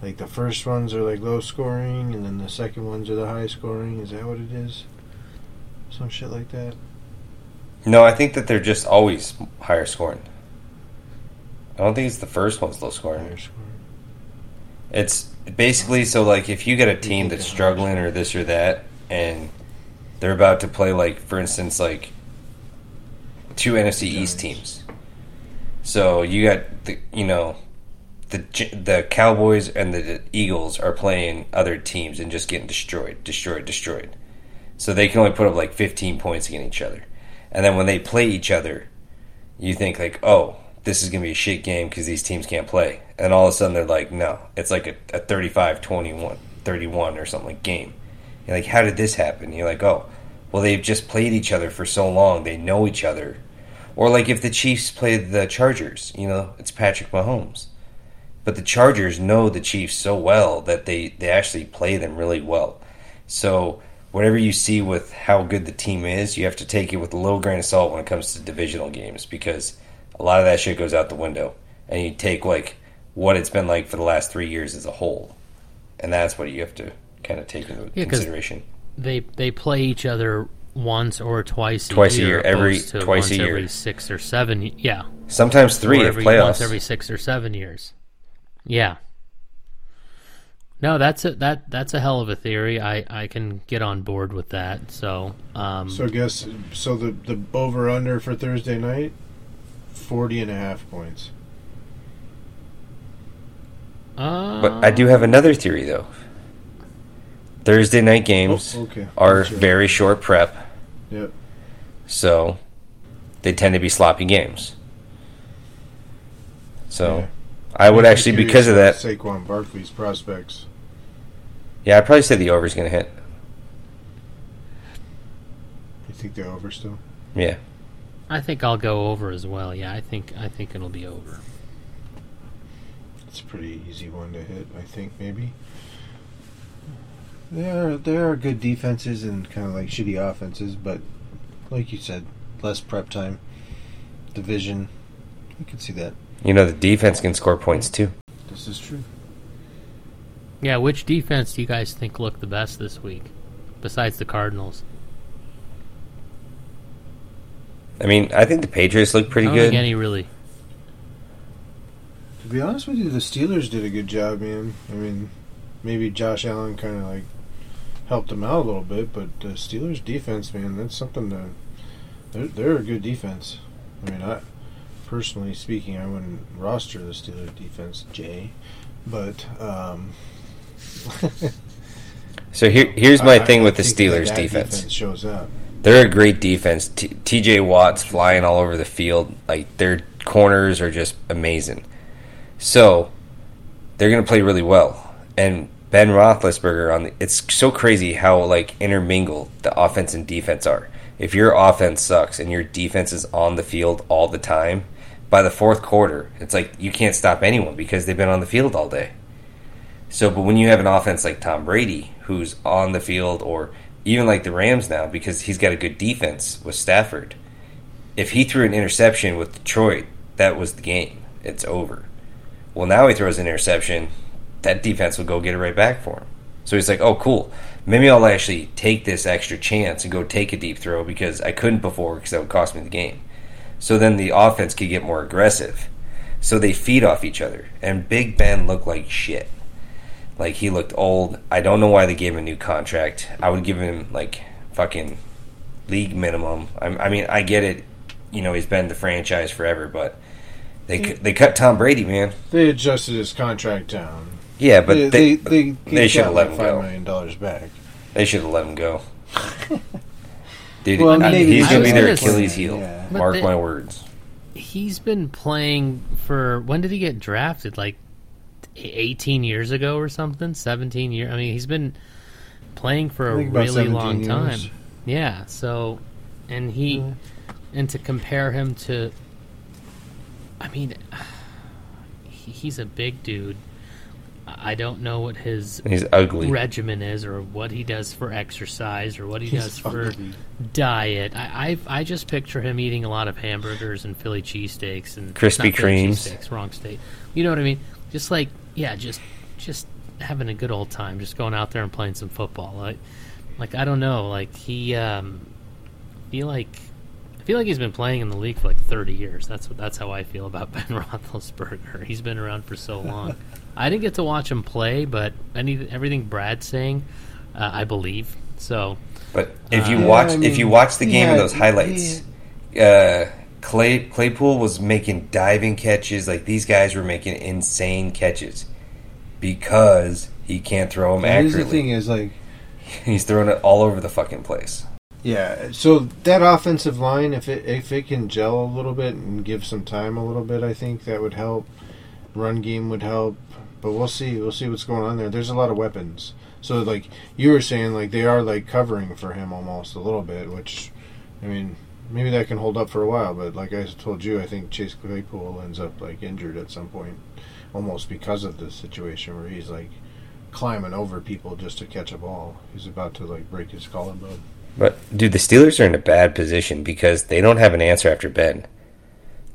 Like the first ones are like low scoring, and then the second ones are the high scoring. Is that what it is? Some shit like that. No, I think that they're just always higher scoring. I don't think it's the first one's low scoring. It's basically so like if you get a team that's struggling or this or that, and they're about to play like for instance like two NFC East teams. So you got the you know the the Cowboys and the Eagles are playing other teams and just getting destroyed, destroyed, destroyed. So they can only put up like 15 points against each other. And then when they play each other, you think like, "Oh, this is going to be a shit game because these teams can't play." And all of a sudden they're like, "No, it's like a, a 35-21, 31 or something like game." You're like, "How did this happen?" You're like, "Oh, well they've just played each other for so long. They know each other." Or like if the Chiefs play the Chargers, you know, it's Patrick Mahomes. But the Chargers know the Chiefs so well that they, they actually play them really well. So whatever you see with how good the team is, you have to take it with a little grain of salt when it comes to divisional games because a lot of that shit goes out the window. And you take like what it's been like for the last three years as a whole. And that's what you have to kind of take into Yeah, consideration. They they play each other once or twice a Twice a year, year, every- twice a year. every six or seven. Yeah, Sometimes three or every, playoffs. once every six or seven years. Yeah. No, that's a that that's a hell of a theory. I I can get on board with that. So, um, So I guess so. The the over under for Thursday night, 40 and a half points. uh, But I do have another theory though. Thursday night games Oh, okay. are Gotcha. very short prep, Yep. so they tend to be sloppy games. So Yeah. I would actually, because of that, about Saquon Barkley's prospects. Yeah, I'd probably say the over's going to hit. You think they're over still? Yeah, I think I'll go over as well. Yeah, I think I think it'll be over. It's a pretty easy one to hit. I think maybe. There, there are good defenses and kind of like shitty offenses, but like you said, less prep time, division. You can see that. you know the defense can score points too. This is true. Yeah, which defense do you guys think looked the best this week, besides the Cardinals? I mean, I think the Patriots look pretty I don't good. think any really. To be honest with you, the Steelers did a good job, man. I mean, maybe Josh Allen kind of like helped them out a little bit, but the Steelers defense, man, that's something to. They're, they're a good defense. I mean, I personally speaking, I wouldn't roster the Steelers defense, Jay, but um, So here, here's my I- thing I with the that Steelers that defense. shows up. They're a great defense. T- T.J. Watt's flying all over the field. Like their corners are just amazing. So they're going to play really well. And Ben Roethlisberger on the, it's so crazy how like intermingled the offense and defense are. If your offense sucks and your defense is on the field all the time, by the fourth quarter, it's like you can't stop anyone because they've been on the field all day. So, but when you have an offense like Tom Brady, who's on the field, or even like the Rams now, because he's got a good defense with Stafford, if he threw an interception with Detroit, that was the game. It's over. Well, now he throws an interception, that defense will go get it right back for him. So he's like, oh, cool. Maybe I'll actually take this extra chance and go take a deep throw because I couldn't before because that would cost me the game. So then the offense could get more aggressive. So they feed off each other. And Big Ben looked like shit. Like he looked old. I don't know why they gave him a new contract. I would give him like fucking league minimum. I, I mean, I get it. You know, he's been the franchise forever, but they cu- they cut Tom Brady, man. They adjusted his contract down. Yeah, but they they they, they, they, should have let him five go. million dollars back. They should have let him go. Dude, Well, I- maybe he's gonna be their Achilles heel. yeah. Mark they- my words. He's been playing for when did he get drafted? Like 18 years ago or something? 17 years. I mean, he's been playing for a really long years. time. Yeah, so and he Yeah. and to compare him to I mean he's a big dude. I don't know what his He's ugly. regimen is or what he does for exercise or what he He's does for ugly. diet. I, I I just picture him eating a lot of hamburgers and Philly cheesesteaks and Krispy not Kremes. wrong state. You know what I mean? Just like yeah, just just having a good old time, just going out there and playing some football. Like like I don't know, like he um feel like I feel like he's been playing in the league for like 30 years. That's what that's how I feel about Ben Roethlisberger. He's been around for so long. I didn't get to watch him play, but any everything Brad's saying, uh, I believe. So But if you Uh, watch, Yeah, I if you watch the game yeah, of those highlights, uh, Clay Claypool was making diving catches. Like these guys were making insane catches because he can't throw them Here's the accurately. thing is like He's throwing it all over the fucking place. Yeah, so that offensive line, if it if it can gel a little bit and give some time a little bit, I think that would help. Run game would help, but we'll see. We'll see what's going on there. There's a lot of weapons, so like you were saying, like they are like covering for him almost a little bit, which, I mean, maybe that can hold up for a while. But like I told you, I think Chase Claypool ends up like injured at some point, almost because of this situation where he's like climbing over people just to catch a ball. He's about to like break his collarbone. But dude, the Steelers are in a bad position because they don't have an answer after Ben.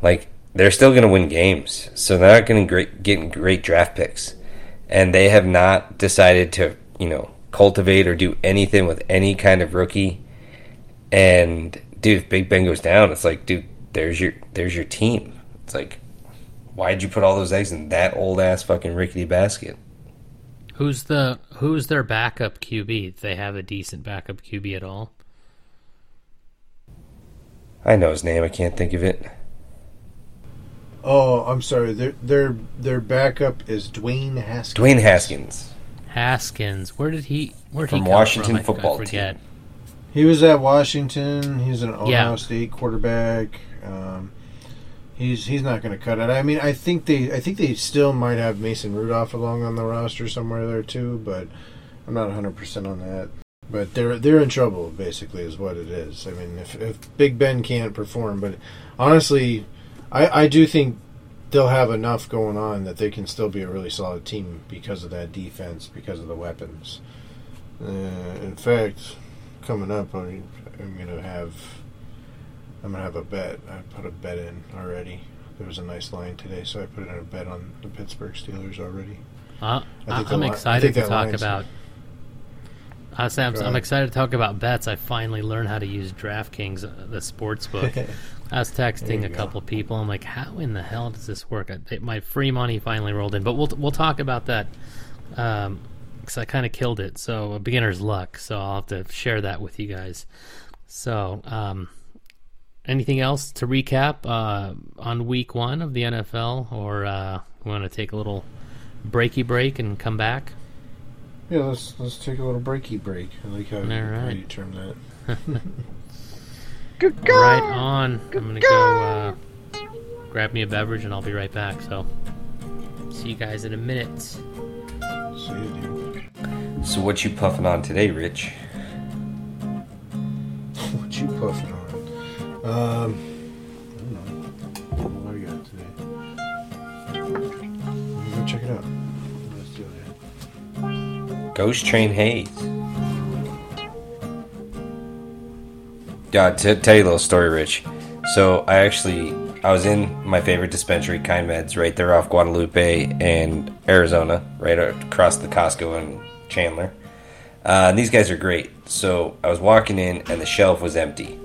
Like they're still going to win games, so they're not going to getting great draft picks, and they have not decided to you know cultivate or do anything with any kind of rookie. And dude, if Big Ben goes down, it's like, dude, there's your there's your team. It's like, why'd you put all those eggs in that old ass fucking rickety basket? who's the who's their backup QB? If they have a decent backup QB at all? I know his name, I can't think of it. Oh, I'm sorry. Their their their backup is Dwayne Haskins. Dwayne Haskins. Haskins. Where did he? Where did From he come Washington from? I- football I forget. team. He was at Washington. He's an Ohio Yeah. State quarterback. Um, he's he's not going to cut it. I mean, I think they I think they still might have Mason Rudolph along on the roster somewhere there too, but I'm not 100 percent on that. But they're they're in trouble basically, is what it is. I mean, if if Big Ben can't perform, but honestly, I I do think they'll have enough going on that they can still be a really solid team because of that defense, because of the weapons. Uh, in fact, coming up, I'm gonna have I'm gonna have a bet. I put a bet in already. There was a nice line today, so I put in a bet on the Pittsburgh Steelers already. Uh, I think I'm the li- I excited to talk about. I say I'm, I'm excited to talk about bets. I finally learned how to use DraftKings, uh, the sports book. I was texting a go. couple people. I'm like, how in the hell does this work? I, it, my free money finally rolled in, but we'll we'll talk about that because I kind of killed it. So a beginner's luck. So I'll have to share that with you guys. So um, anything else to recap uh, on week one of the NFL, or uh, we want to take a little breaky break and come back? Yeah, let's let's take a little breaky break. I like how, you, All how you term that. Right on. I'm gonna go uh, grab me a beverage and I'll be right back. So, see you guys in a minute. See you, dude. So what you puffing on today, Rich? What you puffing on? Um, I don't know. What do I got today? Let me go check it out. Let's do it. Ghost Train Haze. Yeah, to tell you a little story, Rich. So I actually I was in my favorite dispensary, Kind Meds, right there off Guadalupe and Arizona, right across the Costco and Chandler. Uh, and these guys are great. So I was walking in, and the shelf was empty.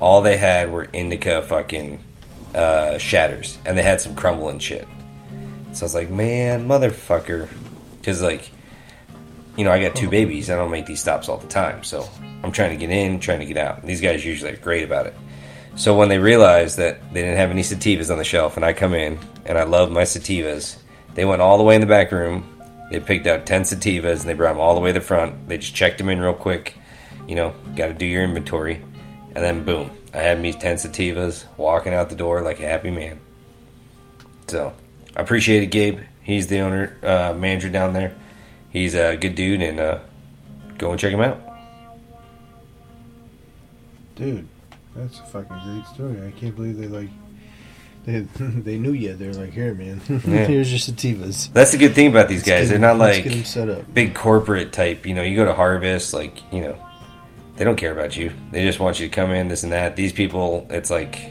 All they had were indica fucking uh, shatters, and they had some crumble and shit. So I was like, man, motherfucker, because like you know, I got two babies. I don't make these stops all the time. So I'm trying to get in, trying to get out. These guys usually are great about it. So when they realized that they didn't have any sativas on the shelf, and I come in and I love my sativas, they went all the way in the back room. They picked out 10 sativas and they brought them all the way to the front. They just checked them in real quick. You know, got to do your inventory. And then boom, I had me 10 sativas walking out the door like a happy man. So I appreciate it, Gabe. He's the owner, uh, manager down there he's a good dude and uh, go and check him out. Dude, that's a fucking great story. I can't believe they like they they knew you. They're like, here, man. Yeah. Here's your sativas. That's the good thing about these guys. Let's They're get not like set up. big corporate type. You know, you go to Harvest, like you know, they don't care about you. They just want you to come in, this and that. These people, it's like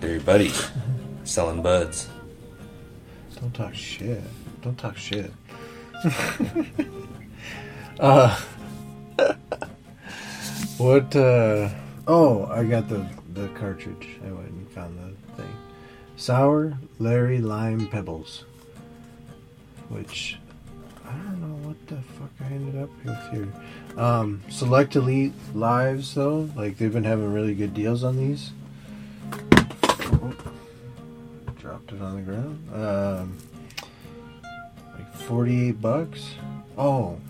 they're your buddies selling buds. Don't talk shit. Don't talk shit. uh, what? Uh, oh, I got the the cartridge. I went and found the thing. Sour Larry Lime Pebbles, which I don't know what the fuck I ended up with here. Um, Select Elite Lives though, like they've been having really good deals on these. Oh, dropped it on the ground. Um, like 48 bucks. Oh,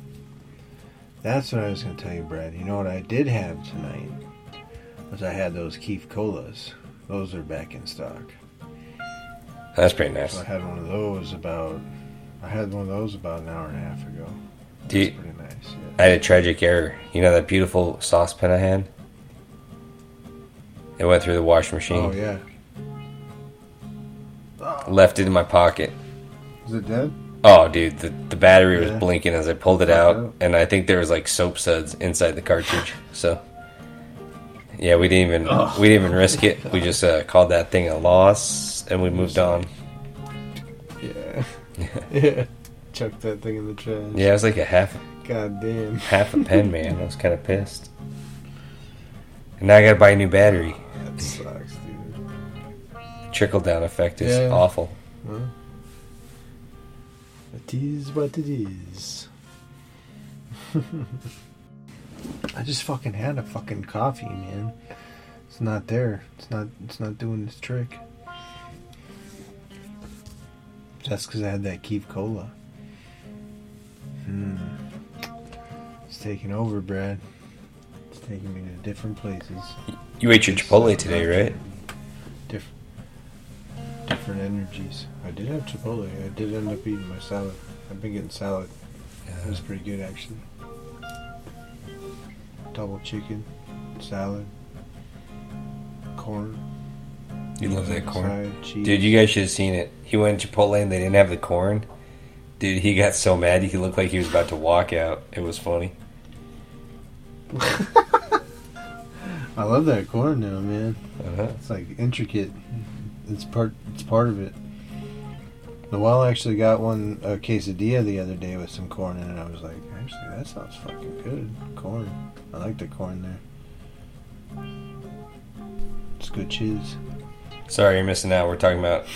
that's what I was to tell you, Brad. You know what I did have tonight? Was I had those Keef Colas. Those are back in stock. That's pretty nice. So I had one of those about. I had one of those about an hour and a half ago. You- That's pretty nice. Yeah. I had a tragic error. You know that beautiful saucepan I had? It went through the washing machine. Oh yeah. Left it in my pocket. Is it dead? Oh, dude, the, the battery was blinking as I pulled it out, out. and I think there was like soap suds inside the cartridge. So, yeah, we didn't even we didn't even risk it. We just uh, called that thing a loss, and we moved on. Yeah. yeah. Chuck that thing in the trash. Yeah, it was like a half God damn. half a pen, man. I was kind of pissed. And now I got to buy a new battery. That sucks, dude. Trickle down effect is Yeah. awful. Huh? It is what it is. I just fucking had a fucking coffee, man. It's not there. It's not. It's not doing its trick. That's because I had that Keef Cola. Hmm. It's taking over, Brad. It's taking me to different places. You ate your Chipotle today, right? Different. Different energies. I did have Chipotle. I did end up eating my salad. I've been getting salad. It was pretty good actually. Double chicken, salad, corn. You love that corn. Dude, you guys should have seen it. He went to Chipotle and they didn't have the corn. Dude, he got so mad he looked like he was about to walk out. It was funny. I love that corn now, man. Uh-huh. It's like intricate. It's part. It's part of it. Noel actually got one a quesadilla the other day with some corn in it. I was like, actually, that sounds fucking good. Corn. I like the corn there. It's good cheese. Sorry, you're missing out. We're talking about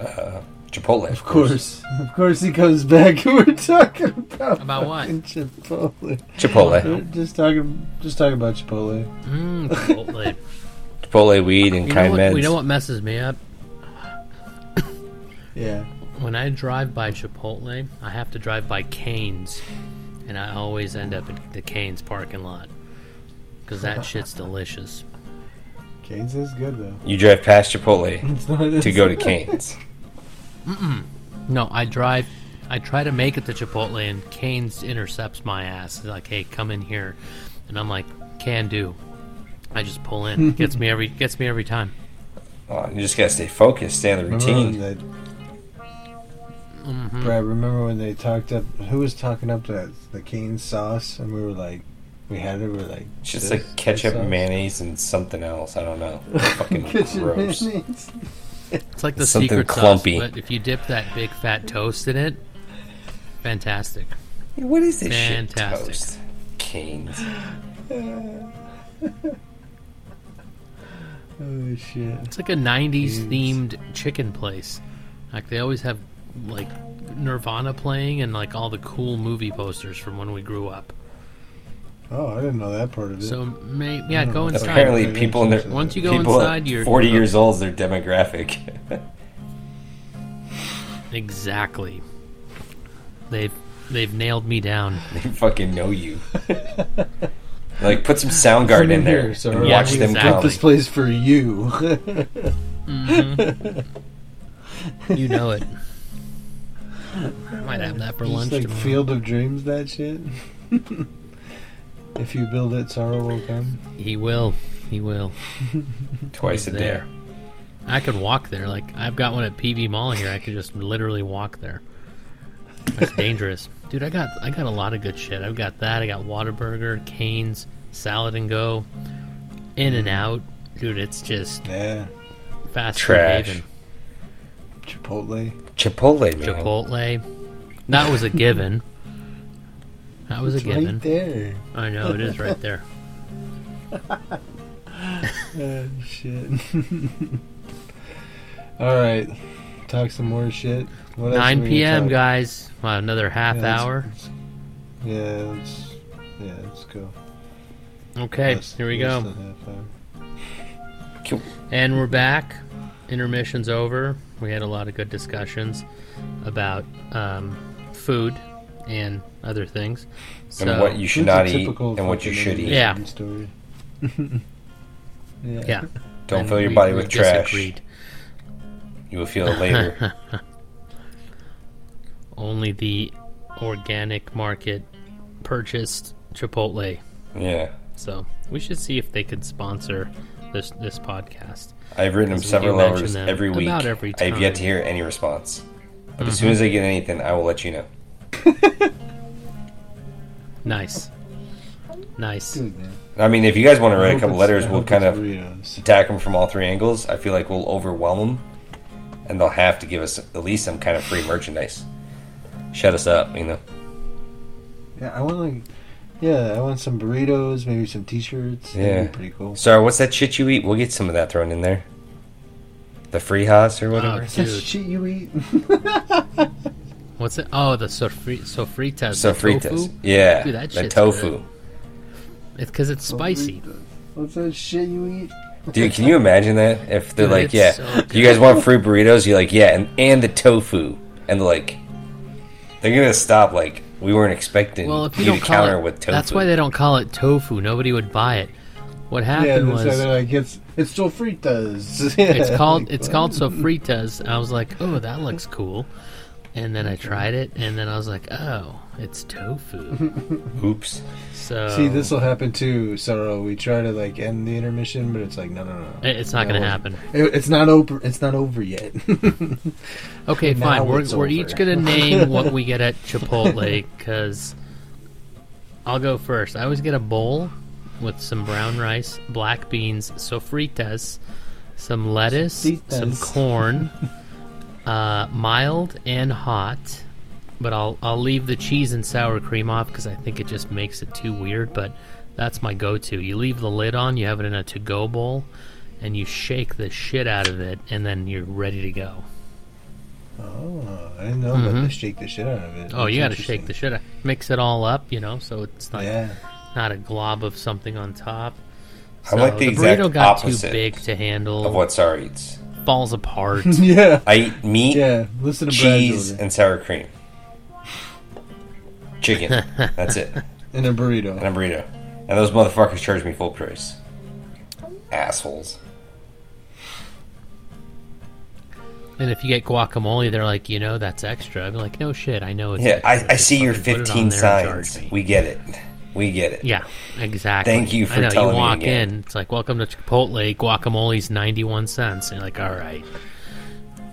uh, Chipotle. Of course, of course, he comes back, and we're talking about About what? fucking Chipotle. Chipotle. We're just talking, just talking about Chipotle. Mm, Chipotle. Chipotle weed and you, know kind what, meds. you know what messes me up? Yeah, when I drive by Chipotle, I have to drive by Canes, and I always end up at the Canes parking lot because that shit's delicious. Canes is good though. You drive past Chipotle to go to Canes. No, I drive. I try to make it to Chipotle, and Canes intercepts my ass. He's like, "Hey, come in here," and I'm like, "Can do." I just pull in. Gets me every. Gets me every time. Oh, you just gotta stay focused, stay on the routine. they, Mm-hmm. Brad, remember when they talked up? Who was talking up that the cane sauce? And we were like, we had it. We were like, It's just this- like ketchup, mayonnaise, and something else. I don't know. Fucking Ketchup, gross. mayonnaise. It's like the Something secret clumpy. sauce, but if you dip that big fat toast in it, fantastic. What is this Fantastic. shit? Toast. Canes. Oh shit! It's like a '90s Canes. themed chicken place. Like they always have like Nirvana playing and like all the cool movie posters from when we grew up. Oh, I didn't know that part of it. So may, yeah, go know. inside. Apparently, Right. people in their Once you go people inside, you're 40 years old is their demographic. Exactly. They've they've nailed me down. they fucking know you. like, put some Soundgarden in there here, sir. and Yeah, watch them exactly. come. this place for you. Mm-hmm. You know it. I Might have that for Just lunch like tomorrow. Field of Dreams, that shit. If you build it, sorrow will come. He will. He will. Twice a He's day. I could walk there. Like I've got one at PV Mall here. I could just literally walk there. That's dangerous, dude. I got I got a lot of good shit. I've got that. I got Whataburger, Canes, Salad and Go, In and Out, dude. It's just Yeah, fast food Trash. haven. Chipotle. Chipotle, man. Chipotle. That was a given. That was It's a given. right there. I know it is right there. Oh shit. All right, talk some more shit. What else 9 p.m. guys. Wow, another half Yeah, let's- hour. let's- Yeah, let's. Yeah, let's go. Okay, Less- here we go. than half hour. Cool. And we're back. Intermission's over. We had a lot of good discussions about um, food and other things. So, And what you should not eat and what you should eat. Yeah. Story. yeah. yeah, Don't and fill your we- body we with trash. You will feel it later. Only the organic market purchased Chipotle. yeah. So we should see if they could sponsor this this podcast. I've written them Because we do several mention letters every week. about every I've yet to hear any response. But Mm-hmm. as soon as I get anything, I will let you know. Nice, nice. Good. I mean, if you guys want to write a couple letters, we'll kind of burritos. attack them from all three angles. I feel like we'll overwhelm them, and they'll have to give us at least some kind of free merchandise. Shut us up, you know. Yeah, I want like. Yeah, I want some burritos, maybe some T-shirts. Yeah. That'd be pretty cool. Sorry, what's that shit you eat? We'll get some of that thrown in there. The free Haas or oh, whatever. Oh, that dude. shit you eat? What's it? Oh, the sofri- sofritas. so the tofu? Yeah, Dude, that the tofu. good. It's because it's spicy. What's that shit you eat? Dude, can you imagine that? If they're Dude, like, yeah, so do you guys want free burritos? You're like, yeah, and, and the tofu. And they're like, they're going to stop, like, we weren't expecting Well, if you you don't to call counter it, with tofu. that's why they don't call it tofu. Nobody would buy it. What happened that's was why they're like it's it's still fritas. it's called it's called sofritas. I was like, oh, that looks cool. And then I tried it, and then I was like, oh, it's tofu. Oops. So See, this will happen too, Sorrow. We try to like end the intermission, but it's like no, no, no. it- it's not going to No. happen. It- it's not over. It's not over yet. Okay, Now fine. We're it's we're over. each gonna name what we get at Chipotle because I'll go first. I always get a bowl with some brown rice, black beans, sofritas, some lettuce, some Sofritas. corn, uh, mild and hot. But I'll I'll leave the cheese and sour cream off because I think it just makes it too weird. But that's my go-to. You leave the lid on. You have it in a to-go bowl, and you shake the shit out of it, and then you're ready to go. oh, I didn't know about Mhm. the shake the shit out of it. Oh, you got to shake the shit out. Mix it all up, you know, so it's not Yeah. not a glob of something on top. I'm like the exact burrito got opposite too big to handle. Of what Sar eats. Falls apart. yeah. I eat meat, Yeah. Listen to Brad cheese, Dozer. and sour cream. Chicken. That's it. and a burrito. And a burrito. And those motherfuckers charge me full price. Assholes. and if you get guacamole, they're like, you know, that's extra. I'm like, no shit, I know it's Yeah, I, extra. I Just see your put it 15 there and charge signs. me. We get it. We get it. Yeah, exactly. Thank you for I know, telling you me walk again. in, it's like, welcome to Chipotle. Guacamole's ninety-one cents. And you're like, all right.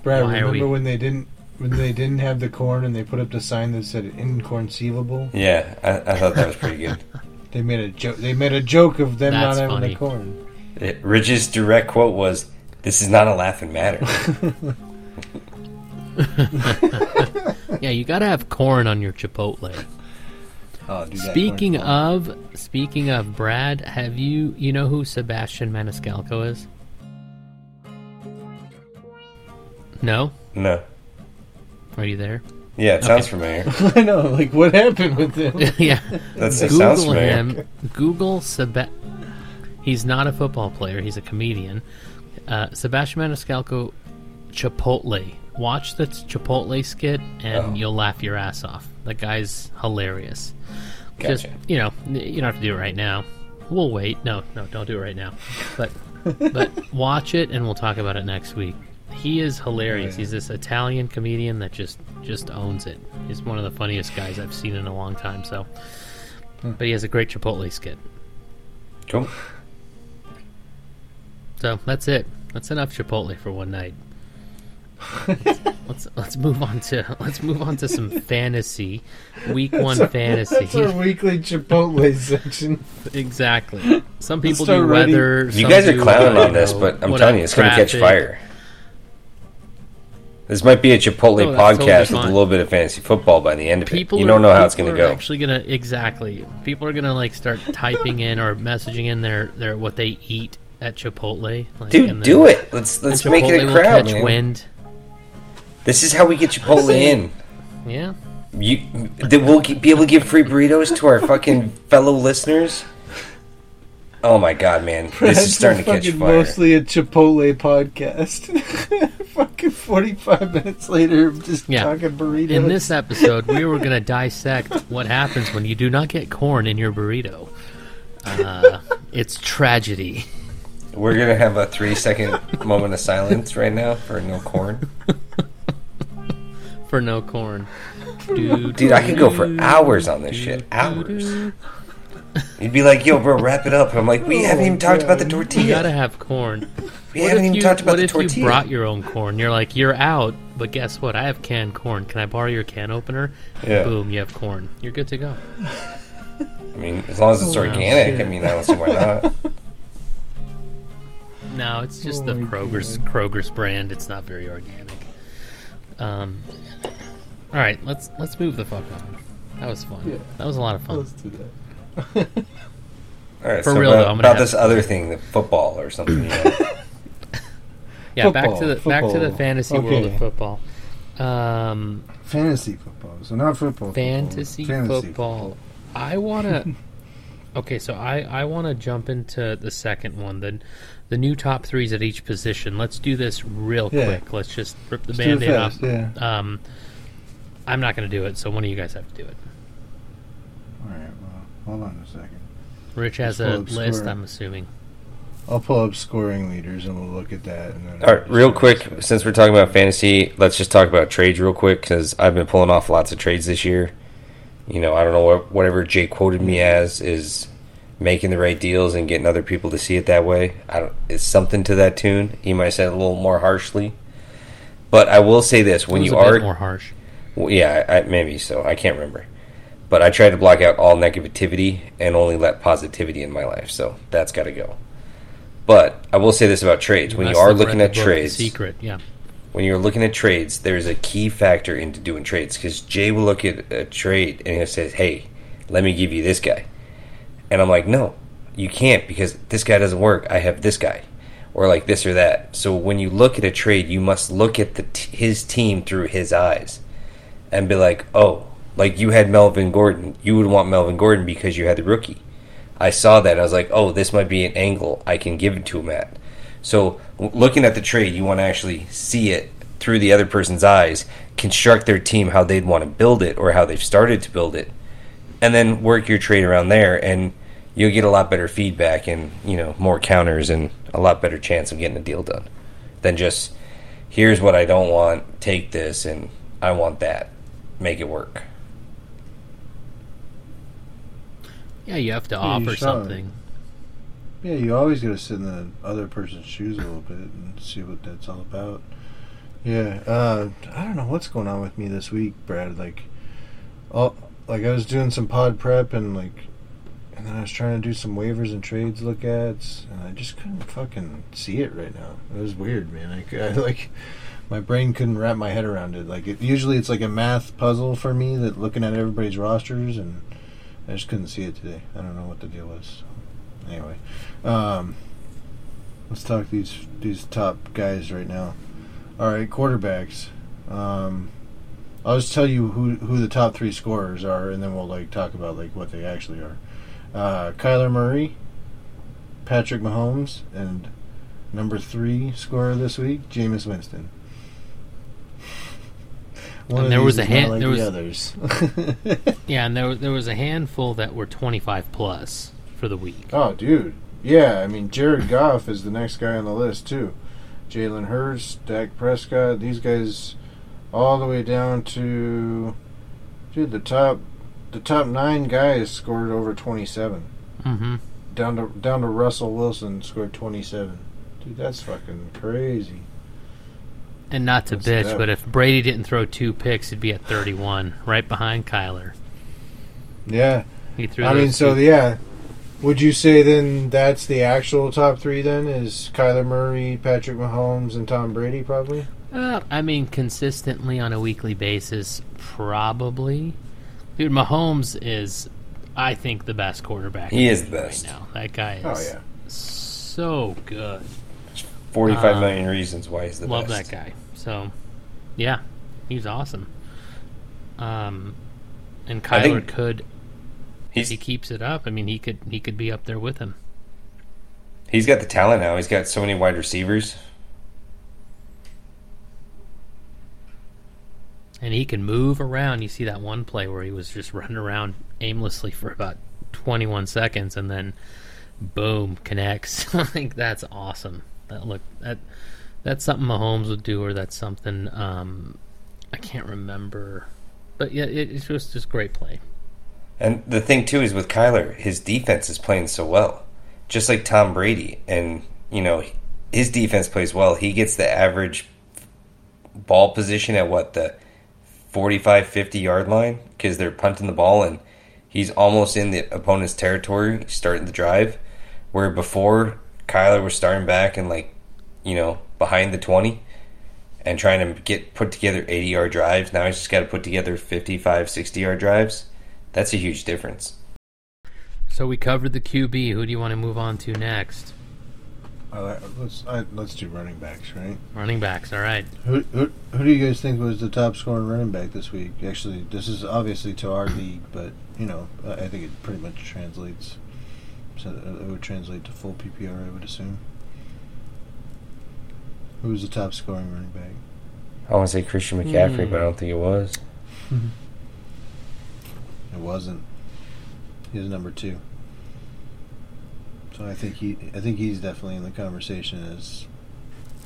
Brad, Why remember we- when they didn't when they didn't have the corn and they put up the sign that said inconceivable? Yeah, I, I thought that was pretty good. They made a joke. They made a joke of them That's not having funny. the corn. It- Rich's direct quote was, "This is not a laughing matter." Yeah, you gotta have corn on your Chipotle. Oh, do Speaking corn. of, speaking of Brad, have you you know who Sebastian Maniscalco is? No, no. are you there? Yeah, it sounds familiar. I know, like what happened with him? yeah, That's, it Google sounds familiar. him. Google Seb. He's not a football player. He's a comedian. Uh, Sebastian Maniscalco, Chipotle. Watch the Chipotle skit, and Oh. you'll laugh your ass off. The guy's hilarious. Just you know, you don't have to do it right now. We'll wait. No, no, don't do it right now. But but watch it, and we'll talk about it next week. He is hilarious. Yeah. He's this Italian comedian that just just owns it. He's one of the funniest guys I've seen in a long time. So, hmm. but he has a great Chipotle skit. Cool. So that's it. That's enough Chipotle for one night. let's let's move on to let's move on to some fantasy. Week one That's fantasy. our weekly Chipotle section. exactly. Some people do writing- weather. You guys are clowning on this, know, but I'm telling you, it's going to catch fire. This might be a Chipotle No, that's totally podcast with a little bit of fantasy football by the end of People it. You are- don't know how it's going to go. Actually, gonna exactly. People are gonna like start typing in or messaging in their their what they eat at Chipotle. Like, Dude, then- do it. Let's let's make it a will crowd, catch man. wind. This is how we get Chipotle in. Yeah. You, that we'll be able to give free burritos to our fucking fellow listeners. Oh my god, man! This That's is starting to catch fucking fire. Mostly a Chipotle podcast. fucking forty-five minutes later, just Yeah. talking burritos. In this episode, we were going to dissect what happens when you do not get corn in your burrito. Uh, it's tragedy. We're gonna have a three-second moment of silence right now for no corn. For no corn. Dude, Dude, I could go for hours on this shit. Hours. You'd be like, "Yo, bro, wrap it up." And I'm like, "We haven't even talked about the tortilla. You gotta have corn. we What haven't even you, talked about tortilla. what the if you brought your own corn? You're like, you're out, but guess what? I have canned corn. Can I borrow your can opener? Yeah. Boom, you have corn. You're good to go. I mean, as long as it's Oh, organic. shit. I mean, I don't see why not. No, it's just Oh the Kroger's God. Kroger's brand. It's not very organic. Um. All right, let's let's move the fuck on. That was fun. Yeah. That was a lot of fun. Let's do that. All right, For so real, about, though, I'm about have- this other thing, the football or something. You know? Yeah, back to Football, the back to the football. fantasy world of football. Um, Fantasy football, so not football. fantasy football. football. I want to. okay, so I I want to jump into the second one. The the new top threes at each position. Let's do this real Yeah. quick. Let's just rip the Let's band-aid off. yeah. Um, I'm not going to do it, so one of you guys have to do it. All right. Well, hold on a second. Rich has a list, score. I'm assuming. I'll pull up scoring leaders and we'll look at that. And then All right, real quick, since we're talking about fantasy, let's just talk about trades real quick because I've been pulling off lots of trades this year. You know, I don't know what whatever Jay quoted me as is making the right deals and getting other people to see it that way. I don't. It's something to that tune. He might said it a little more harshly, but I will say this: when you are more harsh. Well, yeah, I, maybe so. I can't remember. But I try to block out all negativity and only let positivity in my life. So that's got to go. But I will say this about trades: when you are looking at trades, Secret, yeah. when you're looking at trades, there's a key factor into doing trades because Jay will look at a trade and he'll say, "Hey, let me give you this guy," and I'm like, "No, you can't because this guy doesn't work. I have this guy." Or like this or that. So when you look at a trade, you must look at the t- his team through his eyes, and be like, "Oh, like you had Melvin Gordon, you would want Melvin Gordon because you had the rookie." I saw that. I was like, "Oh, this might be an angle I can give it to him at." So looking at the trade, you want to actually see it through the other person's eyes, construct their team how they'd want to build it or how they've started to build it, and then work your trade around there, and you'll get a lot better feedback and you know more counters and a lot better chance of getting a deal done than just here's what I don't want, take this, and I want that, make it work. Yeah, you have to Yeah, offer something. Yeah, you always got to sit in the other person's shoes a little bit and see what that's all about. Yeah, uh, I don't know what's going on with me this week, Brad. Like, all like I was doing some pod prep and like, and then I was trying to do some waivers and trades look at, and I just couldn't fucking see it right now. It was weird, man. I, could- I like, my brain couldn't wrap my head around it. Like, it, usually it's like a math puzzle for me that looking at everybody's rosters, and I just couldn't see it today. I don't know what the deal was. Anyway, um, let's talk these these top guys right now. All right, quarterbacks. Um, I'll just tell you who who the top three scorers are, and then we'll like talk about like what they actually are. Uh, Kyler Murray, Patrick Mahomes, and number three scorer this week, Jameis Winston. One And there was a hand- like there was- the others. Yeah, and there there was a handful that were 25 plus for the week. Oh, dude. Yeah, I mean, Jared Goff is the next guy on the list, too. Jalen Hurts, Dak Prescott, these guys all the way down to. Dude, the top. The top nine guys scored over 27. Mm-hmm. Down to down to Russell Wilson scored 27. Dude, that's fucking crazy. And not to bitch, but if Brady didn't throw two picks, he'd be at 31, right behind Kyler. Yeah. He threw. I mean, so yeah. Would you say then that's the actual top three then? Is Kyler Murray, Patrick Mahomes, and Tom Brady probably? Uh, I mean, consistently on a weekly basis, probably. Dude, Mahomes is, I think, the best quarterback. He is the best. right now. That guy is Oh, yeah. so good. Forty-five Uh, million reasons why he's the Love best. Love that guy. So, yeah, he's awesome. Um, and I Kyler think- could, if he keeps it up. I mean, he could he could be up there with him. he's got the talent now. He's got so many wide receivers. And he can move around. You see that one play where he was just running around aimlessly for about 21 seconds and then boom, connects. I think that's awesome. That look that that's something Mahomes would do or that's something um I can't remember. But yeah, it, it's just just great play. And the thing too is with Kyler, his defense is playing so well, just like Tom Brady. And you know, his defense plays well. He gets the average ball position at what the 45, 50 yard line because they're punting the ball, and he's almost in the opponent's territory starting the drive. Where before Kyler was starting back and like, you know, behind the twenty. And trying to get put together 80 yard drives. Now he's just got to put together 55, 60 yard drives. That's a huge difference. So we covered the QB. Who do you want to move on to next? I let's I, let's do running backs, right? Running backs. All right. Who, who who do you guys think was the top scoring running back this week? Actually, this is obviously to our league, but you know, I I think it pretty much translates. So it would translate to full PPR, I would assume. Who was the top scoring running back? I want to say Christian McCaffrey, but I don't think it was. It wasn't. He was number two. So I think he, I think he's definitely in the conversation as.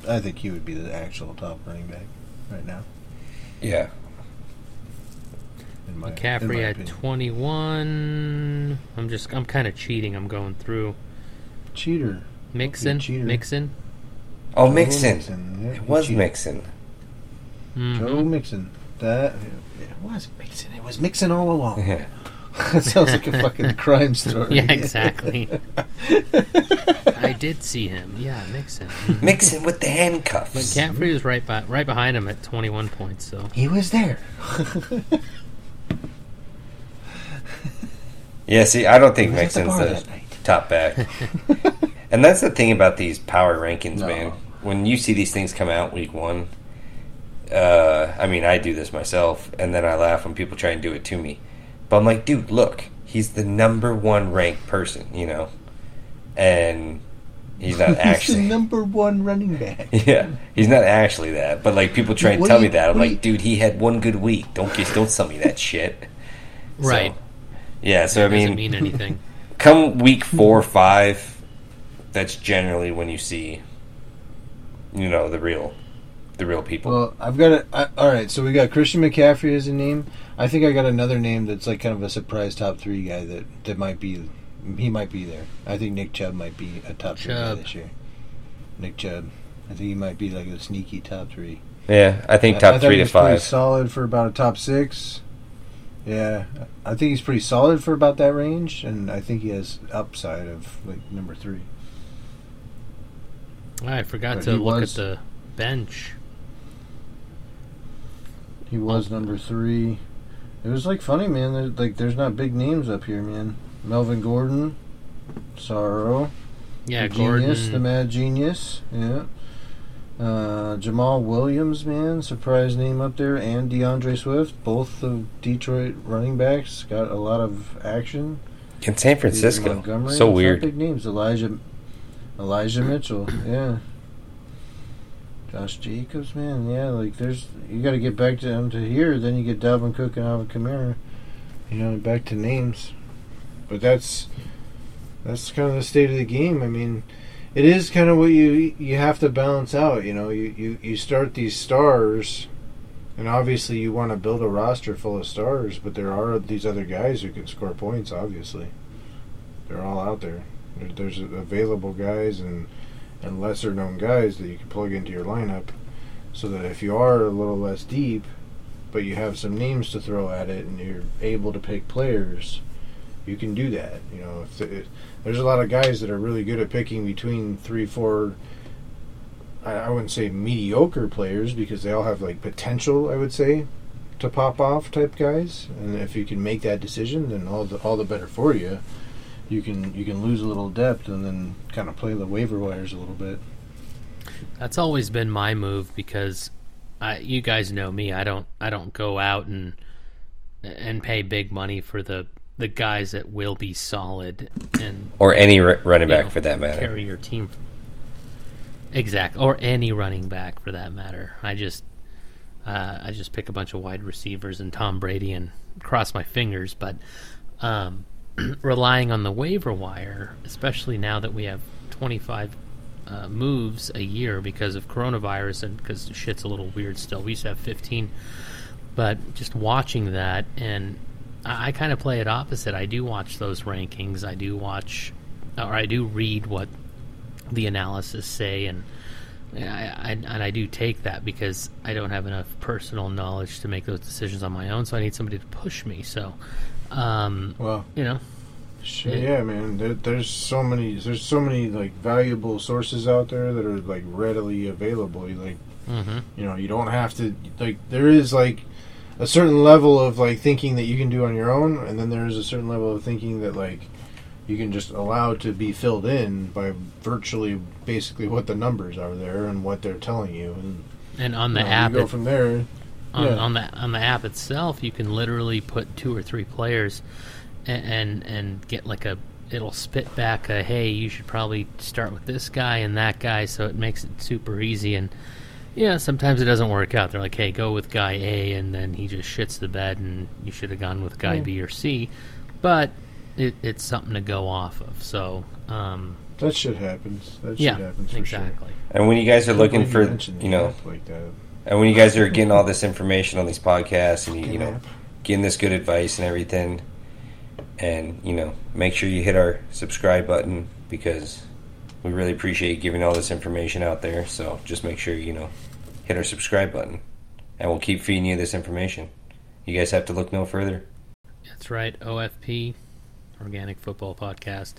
I think he would be the actual top running back right now. Yeah. In my, in my McCaffrey at opinion. 21. I'm just I'm kind of cheating. I'm going through cheater. Mixon. cheater. Mixon. Oh, Joe Mixon. Mixon, yeah, It was cheated. Mixon. Mhm. Joe Mixon. That it was Mixon. It was Mixon all along. Yeah. That sounds like a fucking crime story. Yeah, exactly. I did see him. Yeah, Mixon. Mixon with the handcuffs. But McCaffrey was right by, right behind him at 21 points. So he was there. Yeah, see, I don't think He was the Mixon's the top back. and that's the thing about these power rankings, No. man. When you see these things come out week one, uh, I mean, I do this myself, and then I laugh when people try and do it to me. But I'm like, dude, look, he's the number one ranked person, you know? And He's not He's the actually. number one running back. Yeah, he's not actually that. But like people try and What tell do me that, I'm what do like, dude, he had one good week. Don't get, don't tell me that shit. So, Right. yeah. So I doesn't mean, mean anything. come week four or five, that's generally when you see, you know, the real, the real people. Well, I've got it. All right, so we got Christian McCaffrey as a name. I think I got another name that's like kind of a surprise top three guy that that might be. He might be there. I think Nick Chubb might be a top three guy Chubb. this year. Nick Chubb. I think he might be like a sneaky top three. yeah, I think I- top I thought three he to was pretty five. solid for about a top six. Yeah, I think he's pretty solid for about that range, and I think he has upside of like number three. I forgot But to he look was- at the bench. He was number three. It was like funny, man. There's, like, there's not big names up here, man. Melvin Gordon, Sorrow, Yeah, the genius, the mad genius. Yeah. Uh, Jamaal Williams, man, surprise name up there, and D'Andre Swift, both of Detroit running backs, got a lot of action. In San Francisco, Montgomery, so it's not weird. Big names, Elijah, Elijah Mitchell, yeah. Josh Jacobs, man, yeah. Like there's, you got to get back to them to here. Then you get Dalvin Cook and Alvin Kamara. You know, back to names. But that's that's kind of the state of the game. I mean, it is kind of what you you have to balance out. You know, you you, you start these stars. And obviously, you want to build a roster full of stars, but there are these other guys who can score points. Obviously, they're all out there. there there's available guys and and lesser known guys that you can plug into your lineup, so that if you are a little less deep, but you have some names to throw at it and you're able to pick players, you can do that. You know, if the, if, there's a lot of guys that are really good at picking between three, four. I, I wouldn't say mediocre players because they all have like potential. I would say to pop off type guys, and if you can make that decision, then all the all the better for you. You can you can lose a little depth and then kind of play the waiver wires a little bit. That's always been my move because I, you guys know me. I don't I don't go out and and pay big money for the the guys that will be solid and or any r- running back know, for that matter. carry your team. Exact, or any running back for that matter. I just uh, I just pick a bunch of wide receivers and Tom Brady and cross my fingers. But um, relying on the waiver wire, especially now that we have 25 uh, moves a year because of coronavirus and because shit's a little weird still. We used to have 15, but just watching that and I, I kind of play it opposite. I do watch those rankings. I do watch, or I do read what the analysis say, and I, I and I do take that because I don't have enough personal knowledge to make those decisions on my own. So I need somebody to push me. So, um, Well, you know, Shit, Yeah. man. There, there's so many. There's so many like valuable sources out there that are like readily available. You, like hmm you know, you don't have to like. There is like a certain level of like thinking that you can do on your own, and then there is a certain level of thinking that like you can just allow to be filled in by virtually basically what the numbers are there and what they're telling you. And and on the you know, app, you go it- from there. On, Yeah. on the on the app itself, you can literally put two or three players, and, and and get like a it'll spit back a hey you should probably start with this guy and that guy, so it makes it super easy. And yeah, sometimes it doesn't work out. They're like hey go with guy A, and then he just shits the bed, and you should have gone with guy Yeah. B or C, but it, it's something to go off of. So um, That shit happens. That yeah, shit happens for sure. exactly. And when you guys are looking for, mentioned you know, like that. And when you guys are getting all this information on these podcasts and you, you know, getting this good advice and everything, and you know, make sure you hit our subscribe button because we really appreciate giving all this information out there. So just make sure you know, hit our subscribe button, and we'll keep feeding you this information. You guys have to look no further. That's right, OFP, Organic Football Podcast,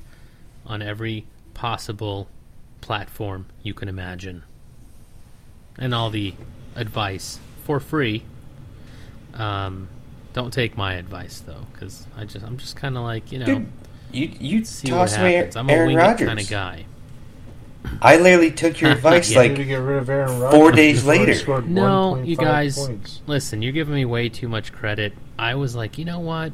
on every possible platform you can imagine. And all the advice for free. Um, don't take my advice though, because I just I'm just kind of like you know Dude, you you see what toss away happens. I'm a Aaron wing it Rodgers. kind of guy. I literally took your advice Yeah. Ready to like get rid of Aaron Rodgers four days later. No, you guys, points. listen, you're giving me way too much credit. I was like, you know what?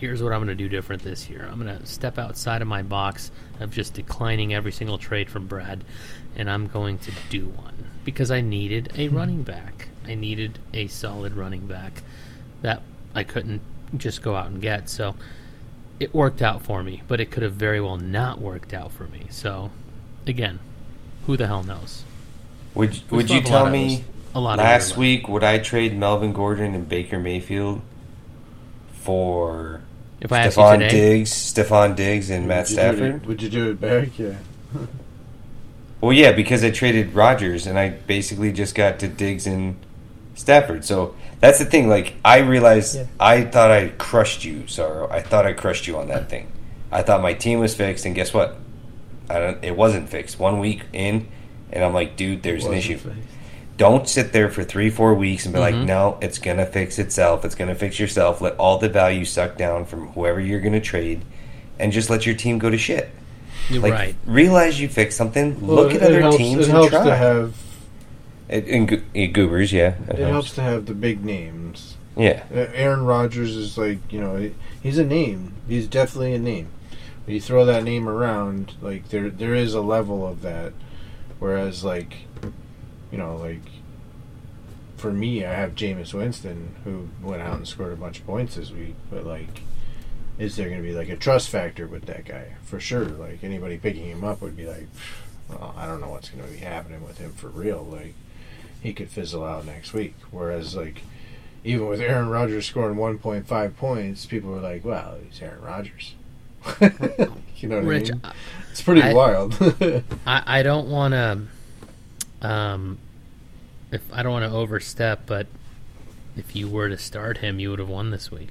here's what I'm going to do different this year. I'm going to step outside of my box of just declining every single trade from Brad, and I'm going to do one because I needed a hmm. running back. I needed a solid running back that I couldn't just go out and get. So it worked out for me, but it could have very well not worked out for me. So again, who the hell knows? Would We Would you have a lot tell me a lot of last week would I trade Melvin Gordon and Baker Mayfield for If I Stefon today, Diggs, Stefon Diggs, and Matt Would you it- Stafford? would you do it back? Yeah. Well, yeah, because I traded Rodgers and I basically just got to Diggs and Stafford. So that's the thing. Like I realized, Yeah. I thought I crushed you, Sorrow. I thought I crushed you on that thing. I thought my team was fixed, and guess what? I don't. It wasn't fixed. One week in, and I'm like, dude, there's an issue. Don't sit there for three, four weeks and be like, Mhm. no, it's gonna fix itself. It's gonna fix yourself. Let all the value suck down from whoever you're gonna trade, and just let your team go to shit. You're Like, right. realize you fixed something. Well, look at other helps, teams It and helps try. to have. It, in, Go- in Goobers, yeah. It helps to have the big names. Yeah. Uh, Aaron Rodgers is like you know he's a name. He's definitely a name. When you throw that name around, like there there is a level of that. Whereas like, you know, like for me, I have Jameis Winston who went out and scored a bunch of points this week. But like, is there going to be like a trust factor with that guy for sure? Like anybody picking him up would be like, well, I don't know what's going to be happening with him for real. Like he could fizzle out next week. Whereas like even with Aaron Rodgers scoring 1.5 points, people were like, "Wow, he's Aaron Rodgers." you know what Rich, I mean? It's pretty I- wild. I, I don't want to, um, if I don't want to overstep, but if you were to start him, you would have won this week.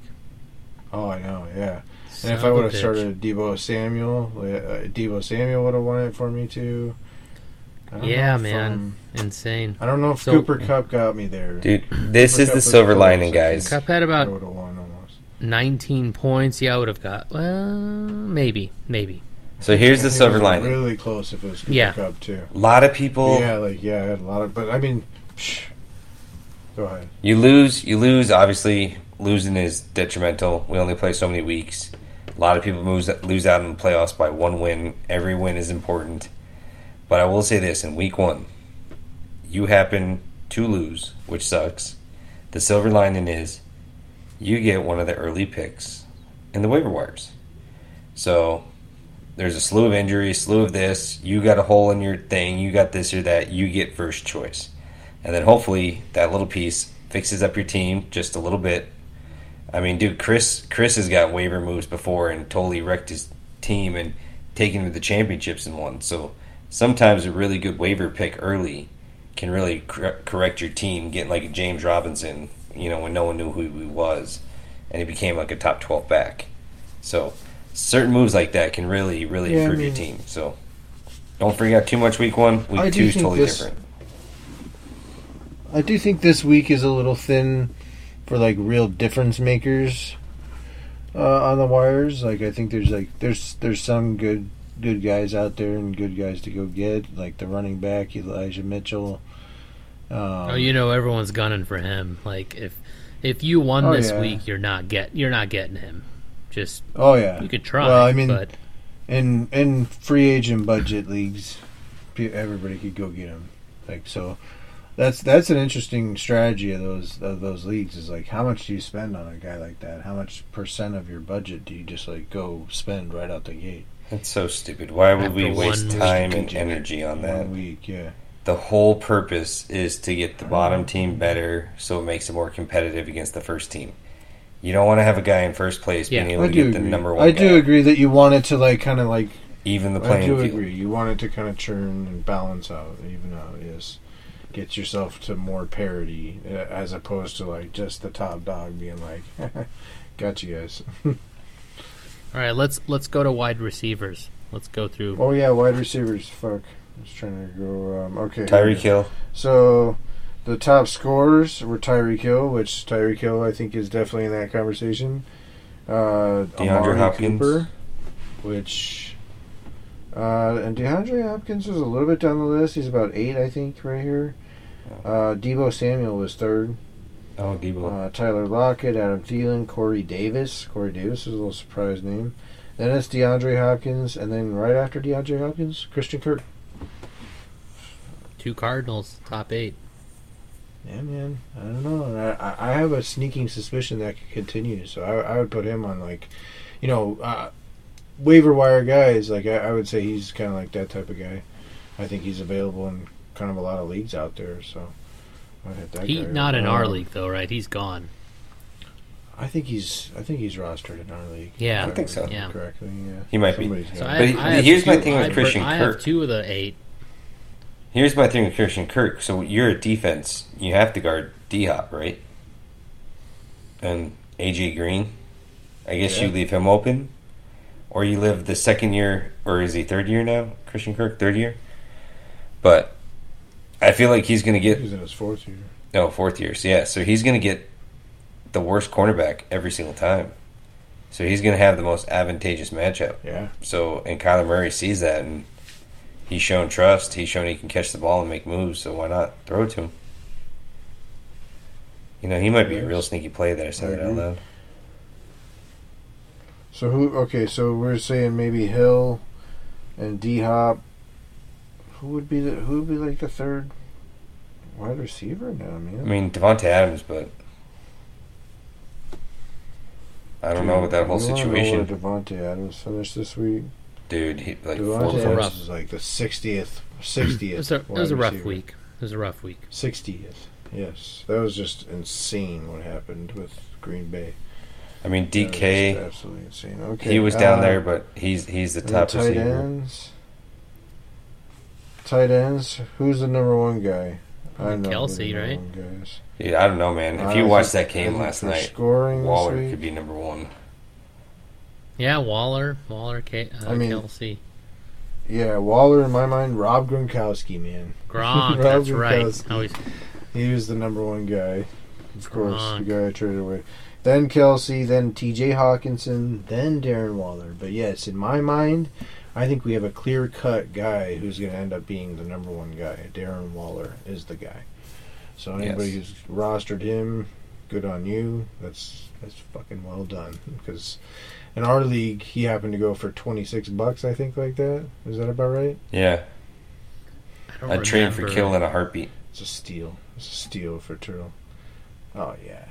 Oh, I know, yeah. Son And if I would have started Deebo Samuel, uh, Deebo Samuel would have won it for me too. Yeah, know if, man. um, insane. I don't know if So- Cooper Kupp got me there. Dude, this Cooper is Kupp the silver close. lining, guys. Kupp had I about would have won almost. 19 points. Yeah, I would have got. Well, maybe, maybe. So here's the silver was lining. Really close if it was Cooper Yeah. Kupp too. A lot of people, Yeah, like yeah, I had a lot of. But I mean, psh, go ahead. you lose, you lose. Obviously, losing is detrimental. We only play so many weeks. A lot of people lose, lose out in the playoffs by one win. Every win is important. But I will say this in week one, you happen to lose, which sucks. The silver lining is you get one of the early picks in the waiver wires. So there's a slew of injuries, slew of this. You got a hole in your thing. You got this or that. You get first choice, and then hopefully that little piece fixes up your team just a little bit. I mean, dude, Chris Chris has got waiver moves before and totally wrecked his team and taken him to the championships and won. So sometimes a really good waiver pick early can really cor- correct your team. Getting like a James Robinson, you know, when no one knew who he was, and he became like a top twelve back. So certain moves like that can really, really Yeah, I improve your team. So don't freak out too much week one. Week I two is totally this- different. I do think this week is a little thin for like real difference makers uh, on the wires. Like I think there's like there's there's some good good guys out there and good guys to go get, like the running back Elijah Mitchell. Um, oh, you know everyone's gunning for him. Like if if you won Oh, this yeah. week, you're not get you're not getting him. Just oh yeah, you could try. Well, I mean, but in in free agent budget leagues, everybody could go get him. Like so, that's that's an interesting strategy of those of those leagues. Is like how much do you spend on a guy like that? How much percent of your budget do you just like go spend right out the gate? That's so stupid. Why would we waste time and energy on that? Week, yeah. The whole purpose is to get the bottom team better so it makes it more competitive against the first team. You don't want to have a guy in first place being able I to do get the agree. number one I guy. do agree that you want it to like kind of like Even the I do field. agree. You want it to kind of churn and balance out, even out. Yes, get yourself to more parity uh, as opposed to like just the top dog being like, "Got you guys." all right, let's let's go to wide receivers. Let's go through. oh yeah, wide receivers. Fuck, I was trying to go. Um, okay, Tyreek Hill. So the top scorers were Tyreek Hill, which Tyreek Hill I think is definitely in that conversation. Uh, DeAndre Amari Hopkins. Cooper, which uh, and DeAndre Hopkins was a little bit down the list. He's about eight, I think, right here. Uh, Deebo Samuel was third. Oh, Deebo. Uh, Tyler Lockett, Adam Thielen, Corey Davis. Corey Davis is a little surprise name. Then it's DeAndre Hopkins, and then right after DeAndre Hopkins, Christian Kirk. Two Cardinals, top eight. Yeah, man. I don't know. I, I- I have a sneaking suspicion that could continue. So I, I would put him on like, you know, uh, waiver wire guys. Like I, I would say he's kind of like that type of guy. I think he's available in kind of a lot of leagues out there. So I'd hit that He guy. not in our league though, right? He's gone. I think he's. I think he's rostered in our league. Yeah. I think so. Yeah. Correctly. Yeah. He might be. So got I. But he- I have here's my thing with I- Christian I Kirk. have two of the eight. Here's my thing with Christian Kirk. So you're a defense. You have to guard D Hop, right? And AJ Green. I guess you leave him open, or you live the second year, or is he third year now? Christian Kirk, third year. But I feel like he's going to get He's in his fourth year. no fourth year. So yeah, so he's going to get the worst cornerback every single time. So he's going to have the most advantageous matchup. Yeah. So and Kyler Murray sees that and he's shown trust. He's shown he can catch the ball and make moves. So why not throw it to him? You know, he might be a real sneaky play there. I said I that out loud. So who? Okay, so we're saying maybe Hill and D Hop. Who would be the? Who would be like the third wide receiver now, man? I mean Davante Adams, but I don't know with that whole You wanna know situation, Davante Adams finished this week. dude. He like Davante full Adams rough- is like the sixtieth, It sixtieth. was a, it was a rough week. It was a rough week. Sixtieth. Yes, that was just insane. What happened with Green Bay? I mean That was just DK. absolutely insane. Okay, He was down uh, there, but he's he's the and top tight receiver. ends. Tight ends. Who's the number one guy? I know Kelce, the right? one guys. Dude, I don't know, man. If you Uh, watched that game last night, scoring Waller week? could be number one. Yeah, Waller, Waller, K, uh, I mean- Kelce, Yeah, Waller in my mind. Rob Gronkowski, man. Gronk. Rob that's right. Gronkowski. Always He was the number one guy, of course. The guy I traded away. Then Kelce, then T.J. Hockenson, then Darren Waller. But yes, in my mind, I think we have a clear cut guy who's going to end up being the number one guy. Darren Waller is the guy. So anybody Yes. who's rostered him, good on you. That's that's fucking well done. Because in our league, he happened to go for twenty six bucks. I think like that. Is that about right? Yeah, I don't I'd trade for remember. Kill in a heartbeat. It's a steal. It's a steal for Turtle. Oh yeah,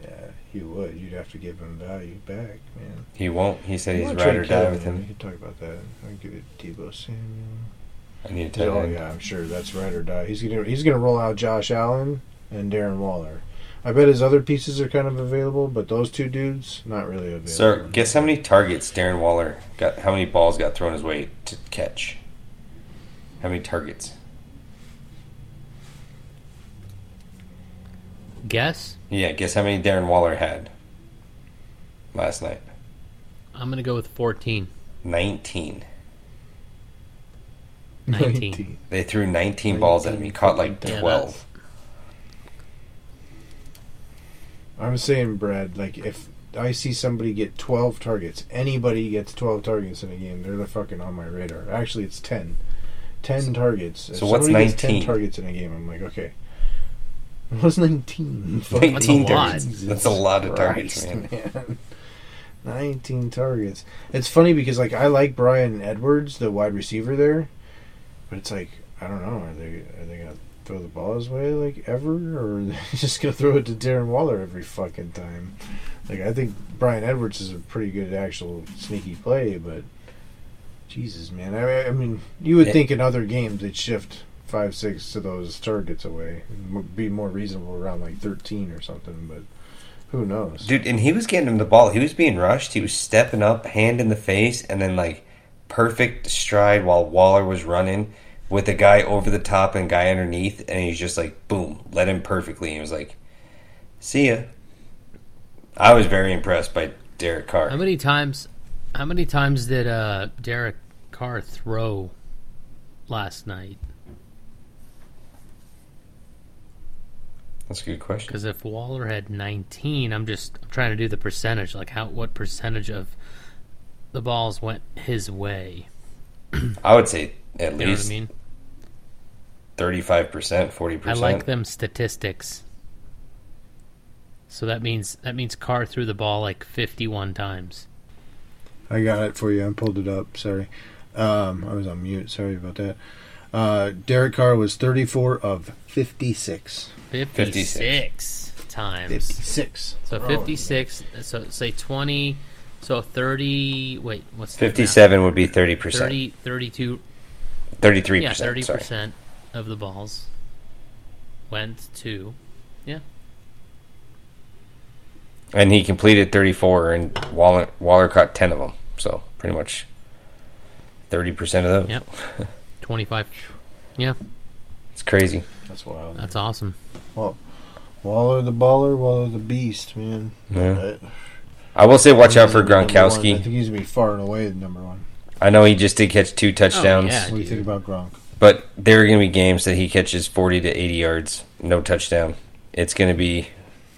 yeah. he would. You'd have to give him value back, man. He won't. He said he's ride or die with. We him. can talk about that. I'll give it Deebo Samuel. I need a tight Oh yeah, I'm sure that's ride or die. He's gonna he's gonna roll out Josh Allen and Darren Waller. I bet his other pieces are kind of available, but those two dudes not really available. Sir, guess how many targets Darren Waller got? How many balls got thrown his way to catch? How many targets? Guess. Yeah, guess how many Darren Waller had last night? I'm gonna go with 14. Nineteen. 19. They threw 19 balls at him. He caught like Yeah, 12. I'm saying, Brad, like if I see somebody get 12 targets, anybody gets 12 targets in a game, they're the fucking on my radar. Actually, it's 10. 10 targets. If So what's somebody gets 10 19? targets in a game, I'm like, okay. What's 19? 19 That's a lot. targets. That's a lot of targets, man. man. 19 targets. It's funny because like I like Bryan Edwards, the wide receiver there, but it's like I don't know. Are they are they gonna throw the ball his way like ever, or are they just gonna throw it to Darren Waller every fucking time? Like I think Bryan Edwards is a pretty good actual sneaky play, but Jesus, man. I, I mean, you would Yeah. think in other games they'd shift five six to those targets away, and be more reasonable around like thirteen or something, but. Who knows? Dude, and he was getting him the ball. He was being rushed. He was stepping up, hand in the face, and then like perfect stride while Waller was running with a guy over the top and guy underneath, and he's just like boom, led him perfectly. And he was like, "See ya." I was very impressed by Derek Carr. How many times? How many times did uh, Derek Carr throw last night? That's a good question. Because if Waller had 19, I'm just I'm trying to do the percentage. Like how what percentage of the balls went his way? I would say at You know what I least mean? thirty-five percent, 40. I percent. like them statistics. So that means that means Carr threw the ball like 51 times. I got it for you. I pulled it up. Sorry. Um, I was on mute. Sorry about that. Uh, Derek Carr was 34 of 56. 56, times. 56. So Oh, 56. So say 20. So 30. Wait, what's 57 would be 30%. 30, 32. 33%. Yeah, 30 sorry. percent of the balls went to. Yeah. And he completed 34, and Waller, Waller caught 10 of them. So pretty much 30% of those. Yep. 25. Yeah, It's crazy. That's wild. that's awesome. Waller the baller, Waller the beast, man. Yeah. I- I will say, watch out for He's gonna be number one. I Gronkowski. think he's going to be far and away the number one. I know he just did catch two touchdowns, Oh, yeah. What do you think about Gronk? but there are going to be games that he catches 40 to 80 yards, no touchdown. It's going to be,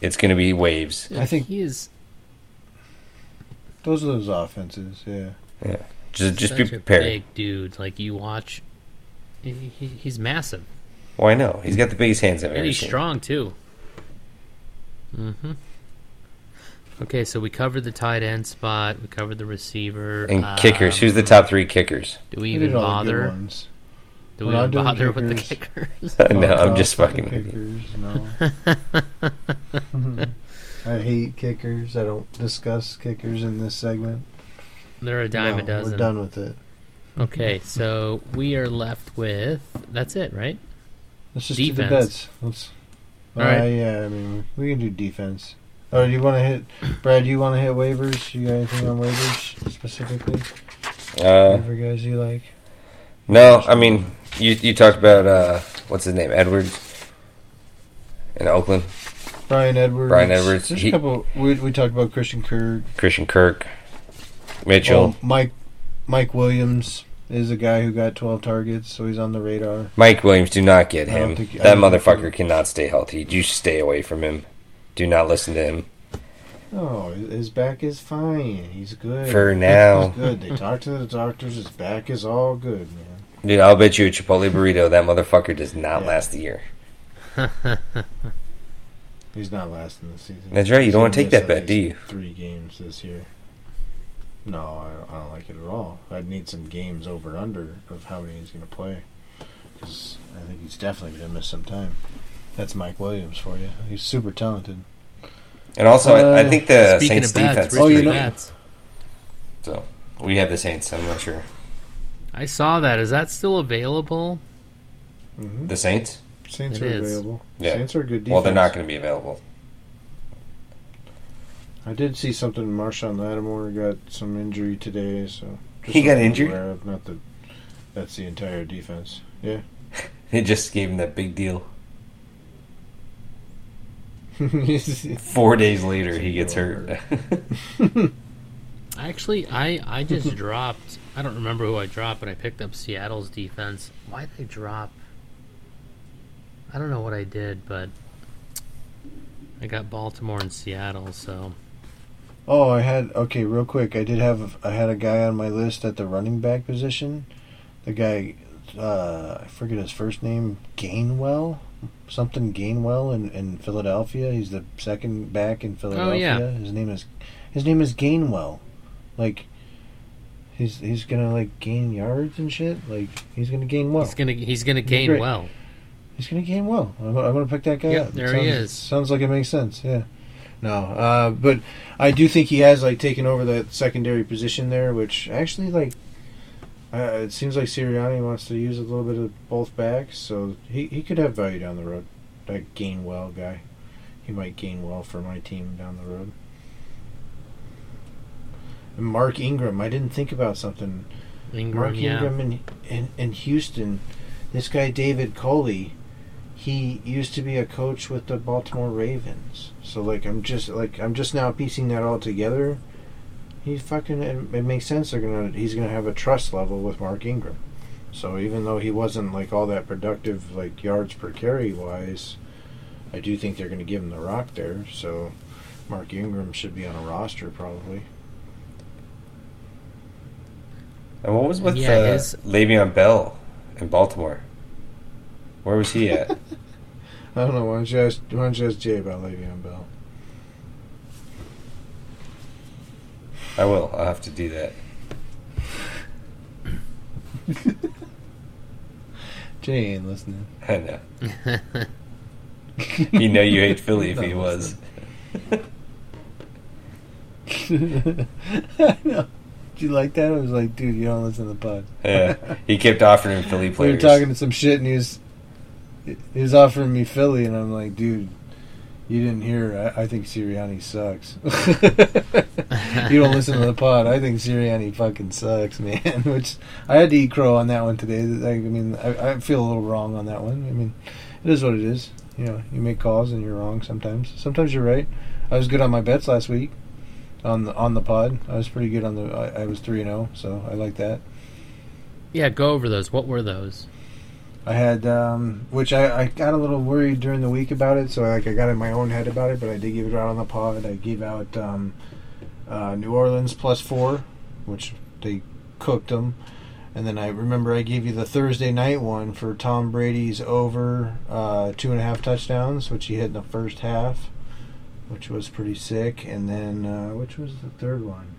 it's going to be waves. I think- he is Those are those offenses, yeah. Yeah, Just, just be such a prepared. big dude. Like you watch, he, he, he's massive Well, I know he's got the biggest hands I've and ever he's seen. strong too. Mm-hmm. Okay, so we covered the tight end spot. We covered the receiver And kickers. Who's the Um, top three kickers? Do we We even did all the good bother? ones. Do We're we not even doing bother with the kickers. kickers? no, I'm just fucking. with with you. kickers. No. I hate kickers. I don't discuss kickers in this segment. They're a dime a dozen. We're done with it. Okay, so we are left with that's it, right? Let's just do the Defense. bets. Let's. All uh, right. Yeah, I mean, we can do defense. Oh, do you want to hit, Brad? Do you want to hit waivers? You got anything on waivers specifically? Uh, Waiver guys you like? no, I mean you you talked about uh, what's his name, Edwards, in Oakland, Bryan Edwards. Bryan Edwards, There's he- a couple. We, we talked about Christian Kirk. Christian Kirk, Mitchell, Oh, Mike Mike Williams is a guy who got 12 targets, so he's on the radar. Mike Williams. Do not get him. think- that don't think motherfucker cannot stay healthy. You stay away from him. Do not listen to him Oh, his back is fine. He's good. for now. He's good. They talked to the doctors. His back is all good, man. Dude, I'll bet you a Chipotle burrito that motherfucker does not Yeah. last a year. He's not lasting the season. That's right, you He's don't wanna take that bet, do you? Three games this year. No, I don't, I don't like it at all. I'd need some games over under of how many he's going to play. Because I think he's definitely going to miss some time. That's Mike Williams for you. He's super talented. And also, I, I Uh, think the Saints of bats, defense. Oh, you know- Bats. So we have the Saints. I'm not sure. I saw that. Is that still available? Mm-hmm. The Saints? Saints It are is. available. Yeah. Saints are a good defense. Well, they're not going to be available. I did see something. Marshon Lattimore got some injury today, so just He got something to injured? aware of. Not that that's the entire defense. Yeah. They just gave him that big deal. Four days later, he gets hurt. Actually, I I just dropped. I don't remember who I dropped, but I picked up Seattle's defense. Why did I drop? I don't know what I did, but I got Baltimore and Seattle. So oh, I had okay. Real quick, I did have I had a guy on my list at the running back position. The guy, uh, I forget his first name, Gainwell, something Gainwell in, in Philadelphia. He's the second back in Philadelphia. Oh, yeah. His name is his name is Gainwell. Like he's he's gonna like gain yards and shit. Like he's gonna gain well. he's gonna he's gonna gain great. well. He's gonna gain well. I'm, I'm gonna pick that guy Yep, up. There he is. Sounds like it makes sense. Yeah. No, uh, but I do think he has like taken over that secondary position there, which actually like uh, it seems like Sirianni wants to use a little bit of both backs, so he he could have value down the road. That Gainwell guy, he might gain well for my team down the road. And Mark Ingram, I didn't think about something. Ingram, Mark yeah. Ingram in, in, in Houston, this guy David Culley, he used to be a coach with the Baltimore Ravens. So like I'm just like I'm just now piecing that all together. He fucking it, it makes sense. They're gonna he's gonna have a trust level with Mark Ingram. So even though he wasn't like all that productive like yards per carry wise, I do think they're gonna give him the rock there. So Mark Ingram should be on a roster probably. and what was with Yeah, his- Le'Veon Bell in Baltimore? Where was he at? I don't know. Why don't you ask, why don't you ask Jay about Le'Veon Bell? I will. I'll have to do that. Jay ain't listening. I know. you know you hate Philly if he was. I know. Did you like that? I was like, dude, you don't listen to the pod. yeah. He kept offering Philly Philly We were talking to some shit, and he was he was offering me Philly, and I'm like, dude, you didn't hear. I, I think Sirianni sucks. you don't listen to the pod. I think Sirianni fucking sucks, man. Which I had to eat crow on that one today. I, I mean, I, I feel a little wrong on that one. I mean, it is what it is. You know, you make calls and you're wrong sometimes. Sometimes you're right. I was good on my bets last week on the on the pod. I was pretty good on the. I, I was three and zero, so I like that. Yeah, go over those. What were those? I had, um, which I, I got a little worried during the week about it, so like I got in my own head about it, but I did give it out on the pod. I gave out um, uh, New Orleans plus four, which they cooked them, and then I remember I gave you the Thursday night one for Tom Brady's over uh, two and a half touchdowns, which he hit in the first half, which was pretty sick. And then uh, which was the third one?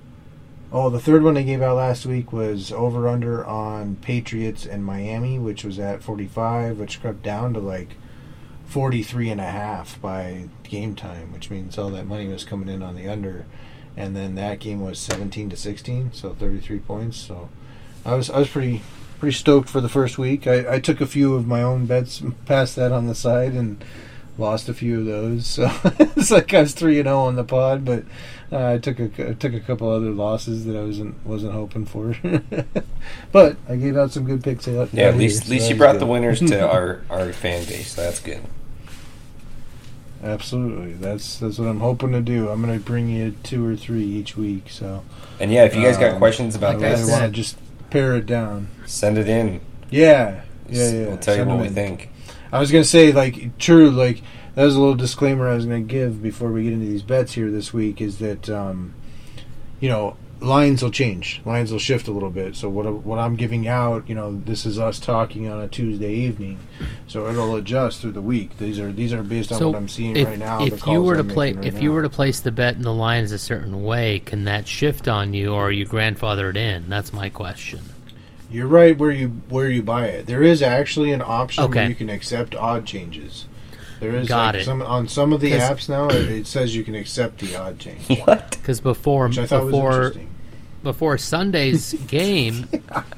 Oh, the third one I gave out last week was over under on Patriots and Miami, which was at 45, which crept down to like 43 and a half by game time, which means all that money was coming in on the under. And then that game was 17 to 16, so 33 points. So I was I was pretty pretty stoked for the first week. I, I took a few of my own bets past that on the side and lost a few of those. So it's like I was three and zero on the pod, but I took a I took a couple other losses that I wasn't wasn't hoping for. but I gave out some good picks. Out, Yeah, at least at least that you brought good. the winners to our, our fan base. That's good. Absolutely, that's that's what I'm hoping to do. I'm going to bring you two or three each week. So And yeah, if you guys got Um, questions about like I want to just pare it down. send it in. Yeah, yeah, yeah. We'll tell you what we in. think. I was gonna say, like, true, like that was a little disclaimer I was gonna give before we get into these bets here this week. Is that, um, you know, lines will change, lines will shift a little bit. So what what I'm giving out, you know, this is us talking on a Tuesday evening, so it'll adjust through the week. These are these are based on So what I'm seeing if, right now. if you were to play, right if you were to place the bet in the lines a certain way, can that shift on you, or are you grandfathered in? That's my question. You're right where you where you buy it. There is actually an option where you can accept odd changes. There is Got like it. some on some of the 'Cause- apps now. It, it says you can accept the odd change, What? Because before which I thought was before interesting. before Sunday's game,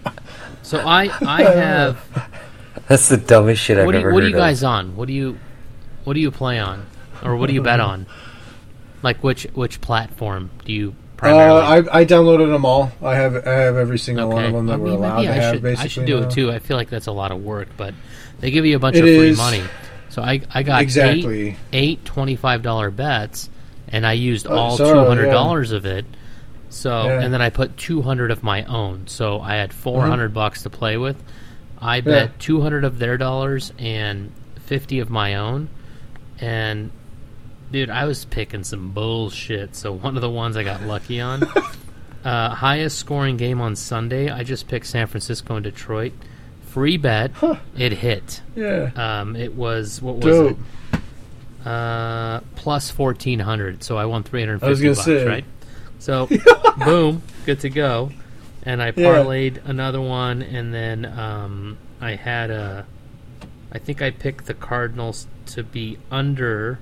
so I I have That's the dumbest shit I've what do you, ever what are heard you guys on? What do you what do you play on, or what do you bet on? Like which which platform do you Uh, primarily? I, I downloaded them all. I have I have every single one of them that I we're mean, allowed maybe to I have. should basically, I should do now. it too. I feel like that's a lot of work, but they give you a bunch It of free is. money. So I I got eight Exactly. eight twenty five dollar bets, and I used Oh, all two hundred dollars of it. So Yeah. and then I put two hundred of my own. So I had four hundred bucks to play with. I bet Mm-hmm. Yeah. two hundred of their dollars and fifty of my own, and dude, I was picking some bullshit. So one of the ones I got lucky on. Uh, highest scoring game on Sunday. I just picked San Francisco and Detroit. Free bet. It hit. Yeah. Um, it was what was Dope. it? Uh, plus fourteen hundred. So I won three hundred gonna bucks. say. Right. So boom, good to go. And I Yeah. parlayed another one, and then um, I had a. I think I picked the Cardinals to be under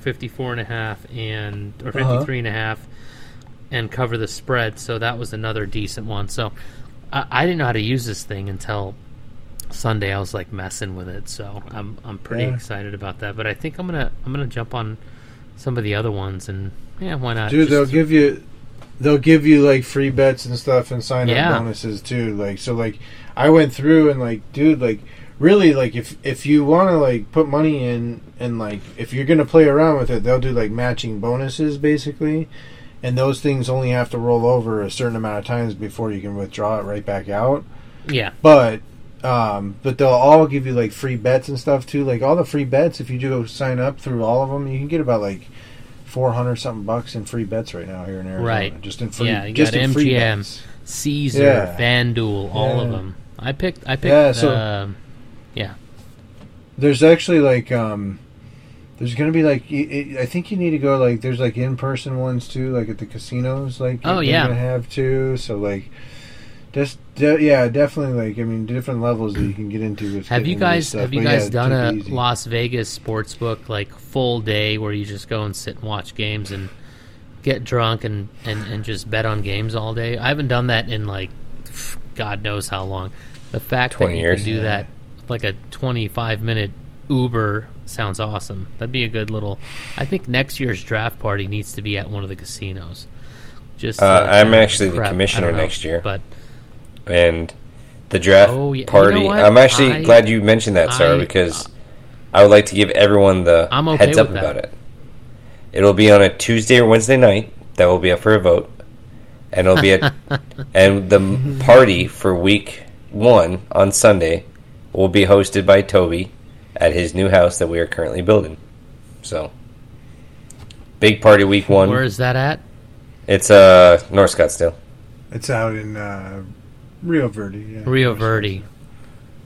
54 and a half and or Uh-huh. 53 and a half and cover the spread so that was another decent one so I, I didn't know how to use this thing until sunday i was like messing with it so i'm i'm pretty Yeah. excited about that but i think i'm gonna i'm gonna jump on some of the other ones and yeah why not Dude, Just- they'll give you they'll give you like free bets and stuff and sign up Yeah. bonuses too. Like so like I went through and like dude like really like if if you want to like put money in and like if you're to play around with it, they'll do like matching bonuses basically. And those things only have to roll over a certain amount of times before you can withdraw it right back out. yeah But um, but they'll all give you like free bets and stuff too. Like all the free bets, if you do sign up through all of them, you can get about like four hundred something bucks in free bets right now here in Arizona. Right. Just in free, Yeah, you just got in free MGM. bets. caesar Yeah. fanduel all of them i picked i picked Yeah, so- um, yeah There's actually like um, There's gonna be like I think you need to go like there's like in person ones too, like at the casinos. Like Oh, they're yeah. gonna have too. So like, just de- yeah, definitely like I mean different levels that you can get into. With Have you getting into this guys stuff, have you but guys yeah, done a easy. Las Vegas sports book like full day where you just go and sit and watch games and get drunk and, and, and just bet on games all day? I haven't done that in like God knows how long. The fact that you years. can do that like a twenty five minute Uber sounds awesome. That'd be a good little I think next year's draft party needs to be at one of the casinos. Just Uh, I'm actually the prep. I commissioner know, next year. But and the draft Oh, yeah. You party. know? I'm actually I- glad you mentioned that, Sarah, I- because I would like to give everyone the okay heads up about it. It'll be on a Tuesday or Wednesday night. That will be up for a vote, and it'll be a and the party for week one on Sunday will be hosted by Toby at his new house that we are currently building. So, big party week one. where is that at? It's uh North Scottsdale. It's out in uh, Rio Verde. Yeah. Rio Verde.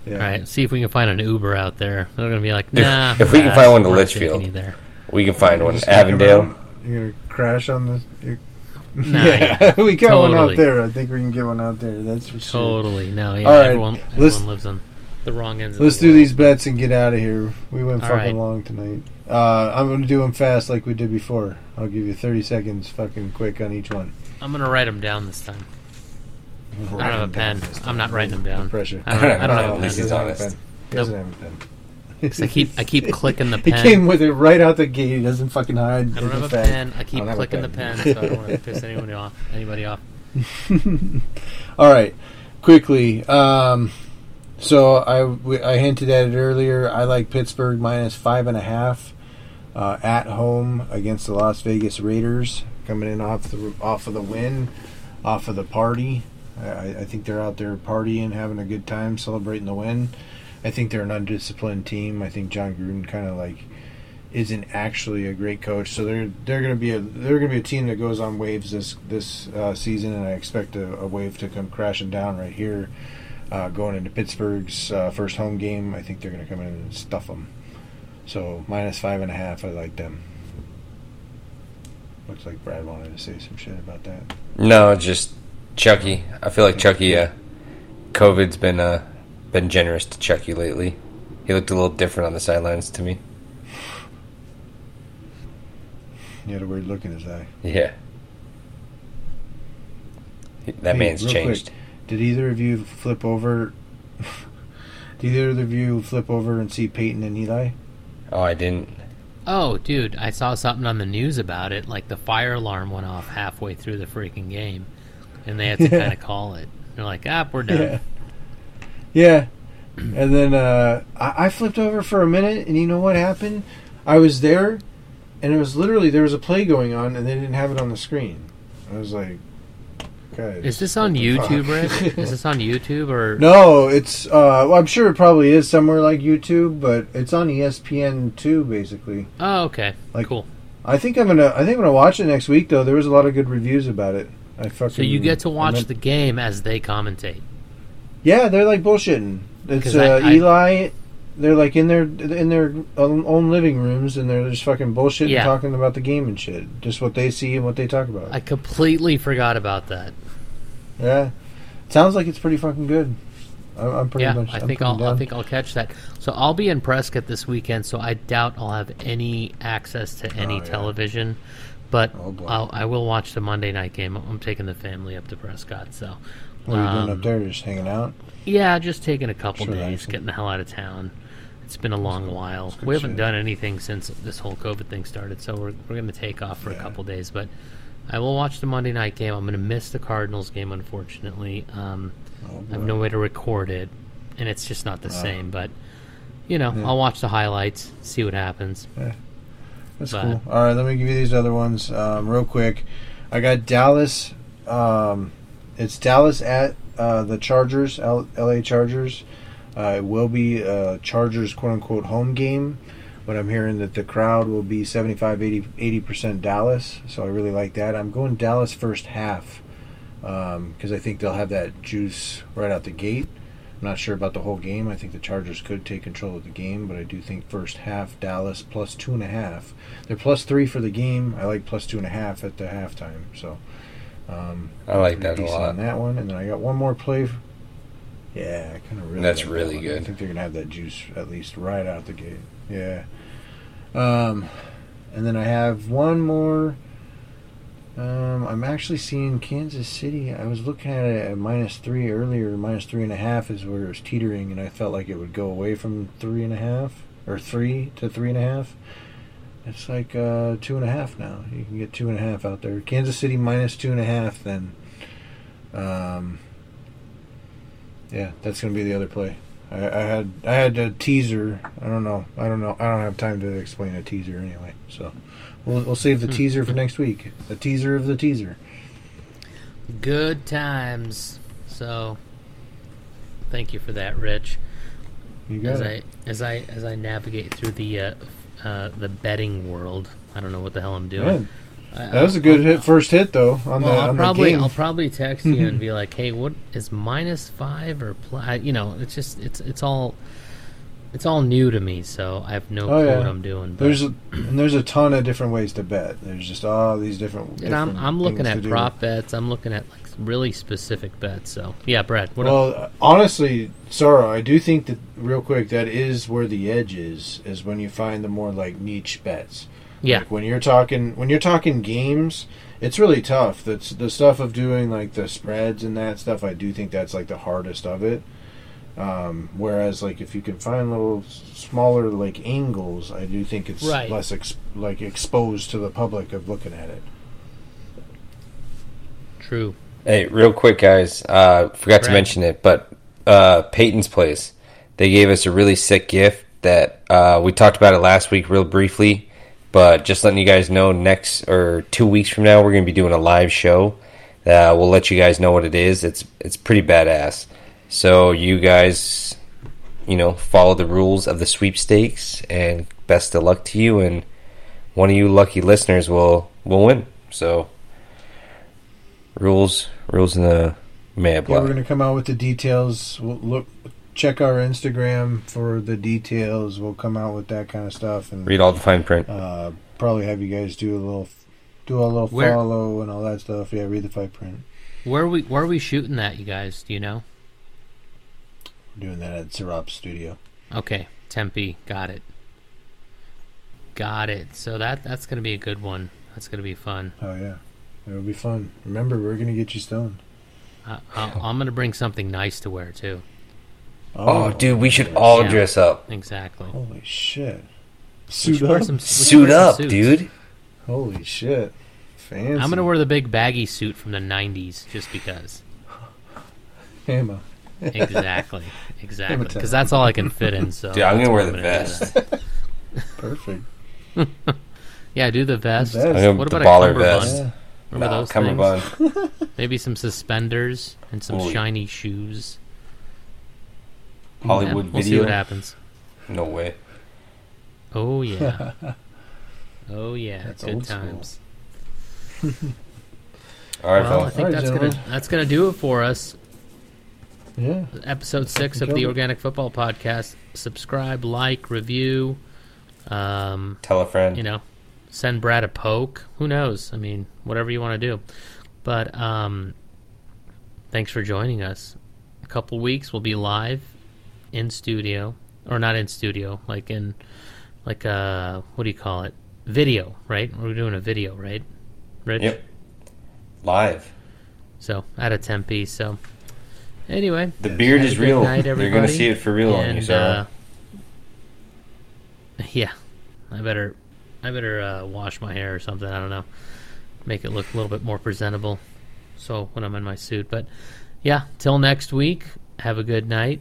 Yeah. All right, see if we can find an Uber out there. They're gonna be like, If- nah. if we can find one to Litchfield. taking you there. We can find one. Just Avondale. out. You're gonna crash on the. You're... Nah, yeah, we got one out there. I think we can get one out there. That's for sure. Totally. No, yeah. All right, Everyone, let's- everyone lives on the wrong ends. Let's of the do world. these bets and get out of here. We went All fucking right. long tonight. Uh, I'm gonna do them fast like we did before. I'll give you 30 seconds, fucking quick on each one. I'm gonna write them down this time. I don't have a pen. I'm not writing them No down. pressure. I don't, I don't have a pen. he's doesn't have a honest. He doesn't have a pen. I keep I keep clicking the pen. He came with it right out the gate. He doesn't fucking hide. I don't have a fact. pen. I keep a clicking the pen. pen, so I don't want to piss anyone off. Anybody off? All right, quickly. Um, so I I hinted at it earlier. I like Pittsburgh minus five and a half uh, at home against the Las Vegas Raiders, coming in off the off of the win, off of the party. I, I think they're out there partying, having a good time, celebrating the win. I think they're an undisciplined team. I think Jon Gruden kind of like isn't actually a great coach. So they're they're going to be a they're going to be a team that goes on waves this this uh, season, and I expect a, a wave to come crashing down right here, uh, going into Pittsburgh's uh, first home game. I think they're going to come in and stuff them. So minus five and a half, I like them. Looks like Brad wanted to say some shit about that. No, just Chucky. I feel like Chucky. Uh, COVID's been uh, been generous to Chucky lately. He looked a little different on the sidelines to me. He had a weird look in his eye. Yeah, that Hey, man's changed. quick, Did either of you flip over? did either of you flip over and see Peyton and Eli? Oh, I didn't. Oh, dude, I saw something on the news about it. Like the fire alarm went off halfway through the freaking game, and they had to Yeah. kind of call it. They're like, ah, we're done. Yeah. Yeah. And then uh, I, I flipped over for a minute, and you know what happened? I was there, and it was literally there was a play going on, and they didn't have it on the screen. I was like, "Guys, Is this on YouTube, fuck?" Rick? Is this on YouTube or? no, it's. Uh, well, I'm sure it probably is somewhere like YouTube, but it's on ESPN too, basically. Oh, okay. Like- cool. I think I'm gonna. I think I'm gonna watch it next week, though. There was a lot of good reviews about it. I fucking. So you get to watch meant- the game as they commentate. Yeah, they're like bullshitting. It's 'Cause I- uh, I- Eli. They're like in their in their own living rooms, and they're just fucking bullshitting, Yeah. talking about the game and shit. Just what they see and what they talk about. I completely forgot about that. yeah, sounds like it's pretty fucking good. I'm, I'm pretty yeah, much. I I'm think I'll I think I'll catch that. So I'll be in Prescott this weekend, so I doubt I'll have any access to any Oh, yeah. television. But Oh. I'll, I will watch the Monday night game. I'm taking the family up to Prescott, so What are you doing um, up there? Just hanging out. yeah, just taking a couple Sure, days, getting the hell out of town. It's been a long while. We haven't done anything since this whole COVID thing started, so we're we're going to take off for a couple days. But I will watch the Monday night game. I'm going to miss the Cardinals game, unfortunately. Um, Oh, I have no way to record it, and it's just not the Wow. same. But you know, Yeah. I'll watch the highlights, see what happens. That's but- cool. All right, let me give you these other ones um, real quick. I got Dallas. Um, it's Dallas at uh, the Chargers, L- LA Chargers. Uh, it will be a Chargers quote unquote home game, but I'm hearing that the crowd will be 75 80 percent Dallas. So I really like that. I'm going Dallas first half because I think they'll have that juice right out the gate. I'm not sure about the whole game. I think the Chargers could take control of the game, but I do think first half Dallas plus two and a half. They're plus three for the game. I like plus two and a half at the halftime. So um, I like that a lot. on that one. And then I got one more play. Yeah, I kind of really. That's like that really one. I think they're gonna have that juice at least right out the gate. Yeah. Um, and then I have one more. Um, I'm actually seeing Kansas City. I was looking at it at minus three earlier. Minus three and a half is where it was teetering, and I felt like it would go away from three and a half or three to three and a half. It's like uh, two and a half now. You can get two and a half out there. Kansas City minus two and a half. Then, um, yeah, that's going to be the other play. I, I had I had a teaser. I don't know. I don't know. I don't have time to explain a teaser anyway. So we'll we'll save the teaser for next week. The teaser of the teaser. Good times. So, thank you for that, Rich. You got As it. I as I as I navigate through the uh, uh, the betting world, I don't know what the hell I'm doing. Man, I- that was a good hit, first hit though on Well, the I'll on probably. I'll probably text you and be like, "Hey, what is minus five or pl-? I- You know, it's just it's it's all it's all new to me, so I have no Oh, clue yeah. what I'm doing. But, There's a, and there's a ton of different ways to bet. There's just all these different. and I'm I'm looking at do. prop bets. I'm looking at like really specific bets. So yeah, Brad. Up? Well, honestly, Sarah, I do think that real quick that is where the edge is. Is when you find the more like niche bets. Yeah, Like when you're talking when you're talking games, it's really tough. That's the stuff of doing like the spreads and that stuff. I do think that's like the hardest of it. Um, whereas like if you can find little smaller like angles, I do think it's Right. less ex- like exposed to the public of looking at it. true. Hey, real quick, guys. Uh, forgot to mention it, but uh, Peyton's Place. They gave us a really sick gift that uh, we talked about it last week, real briefly. But just letting you guys know, next or two weeks from now, we're going to be doing a live show. Uh, we'll let you guys know what it is. It's it's pretty badass. So you guys, you know, follow the rules of the sweepstakes, and best of luck to you. And one of you lucky listeners will will win. So rules rules in the mad Yeah, we're gonna come out with the details. We'll look, check our Instagram for the details. We'll come out with that kind of stuff and Read all the fine print. uh, probably have you guys do a little, do a little Where- follow and all that stuff. Yeah, read the fine print. Where are we where are we shooting that? You guys, do you know? We're doing that at Syrup Studio. Okay, Tempe, got it. Got it. So that that's gonna be a good one. That's gonna be fun. Oh yeah, it'll be fun. Remember, we're gonna get you stoned. I, I, I'm gonna bring something nice to wear too. Oh, oh, dude, we should all Yeah. dress up. Exactly. Holy shit! Suit up. some- Suit up, dude. Holy shit! Fancy. I'm gonna wear the big baggy suit from the '90s just because. Emma. Exactly. Exactly. Because that's all I can fit in. So. Dude, I'm gonna wear the do vest. that. Perfect. Yeah, do the vest. vest. What the about a baller cummerbund? vest. Yeah. Remember Nah, those cummerbund. things? Maybe some suspenders and some Oh, yeah. shiny shoes. Hollywood Yeah, we'll see video. what happens. No way. Oh yeah. oh yeah. That's Good old times. All right, well, I think All right, that's gentlemen. gonna that's gonna do it for us. Yeah. Episode six of the it. Organic Football Podcast. Subscribe, like, review. Um, Tell a friend. you know, send Brad a poke. Who knows? I mean, whatever you want to do. But um, thanks for joining us. A couple weeks we'll be live in studio, or not in studio, like in like uh, what do you call it? Video, right? We're doing a video, right? Rich? Yep. Live. So out of Tempe. So anyway, The beard is real. night, They're gonna see it for real on you, and Sarah. uh, yeah, I better I better uh, wash my hair or something. I don't know, make it look a little bit more presentable. So when I'm in my suit, but yeah, till next week. Have a good night.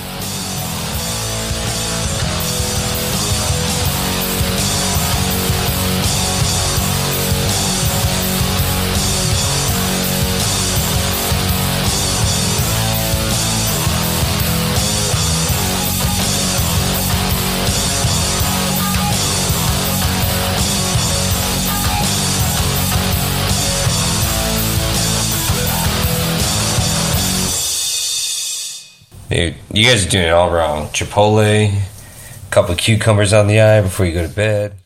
You guys are doing it all wrong. Chipotle, a couple cucumbers on the eye before you go to bed.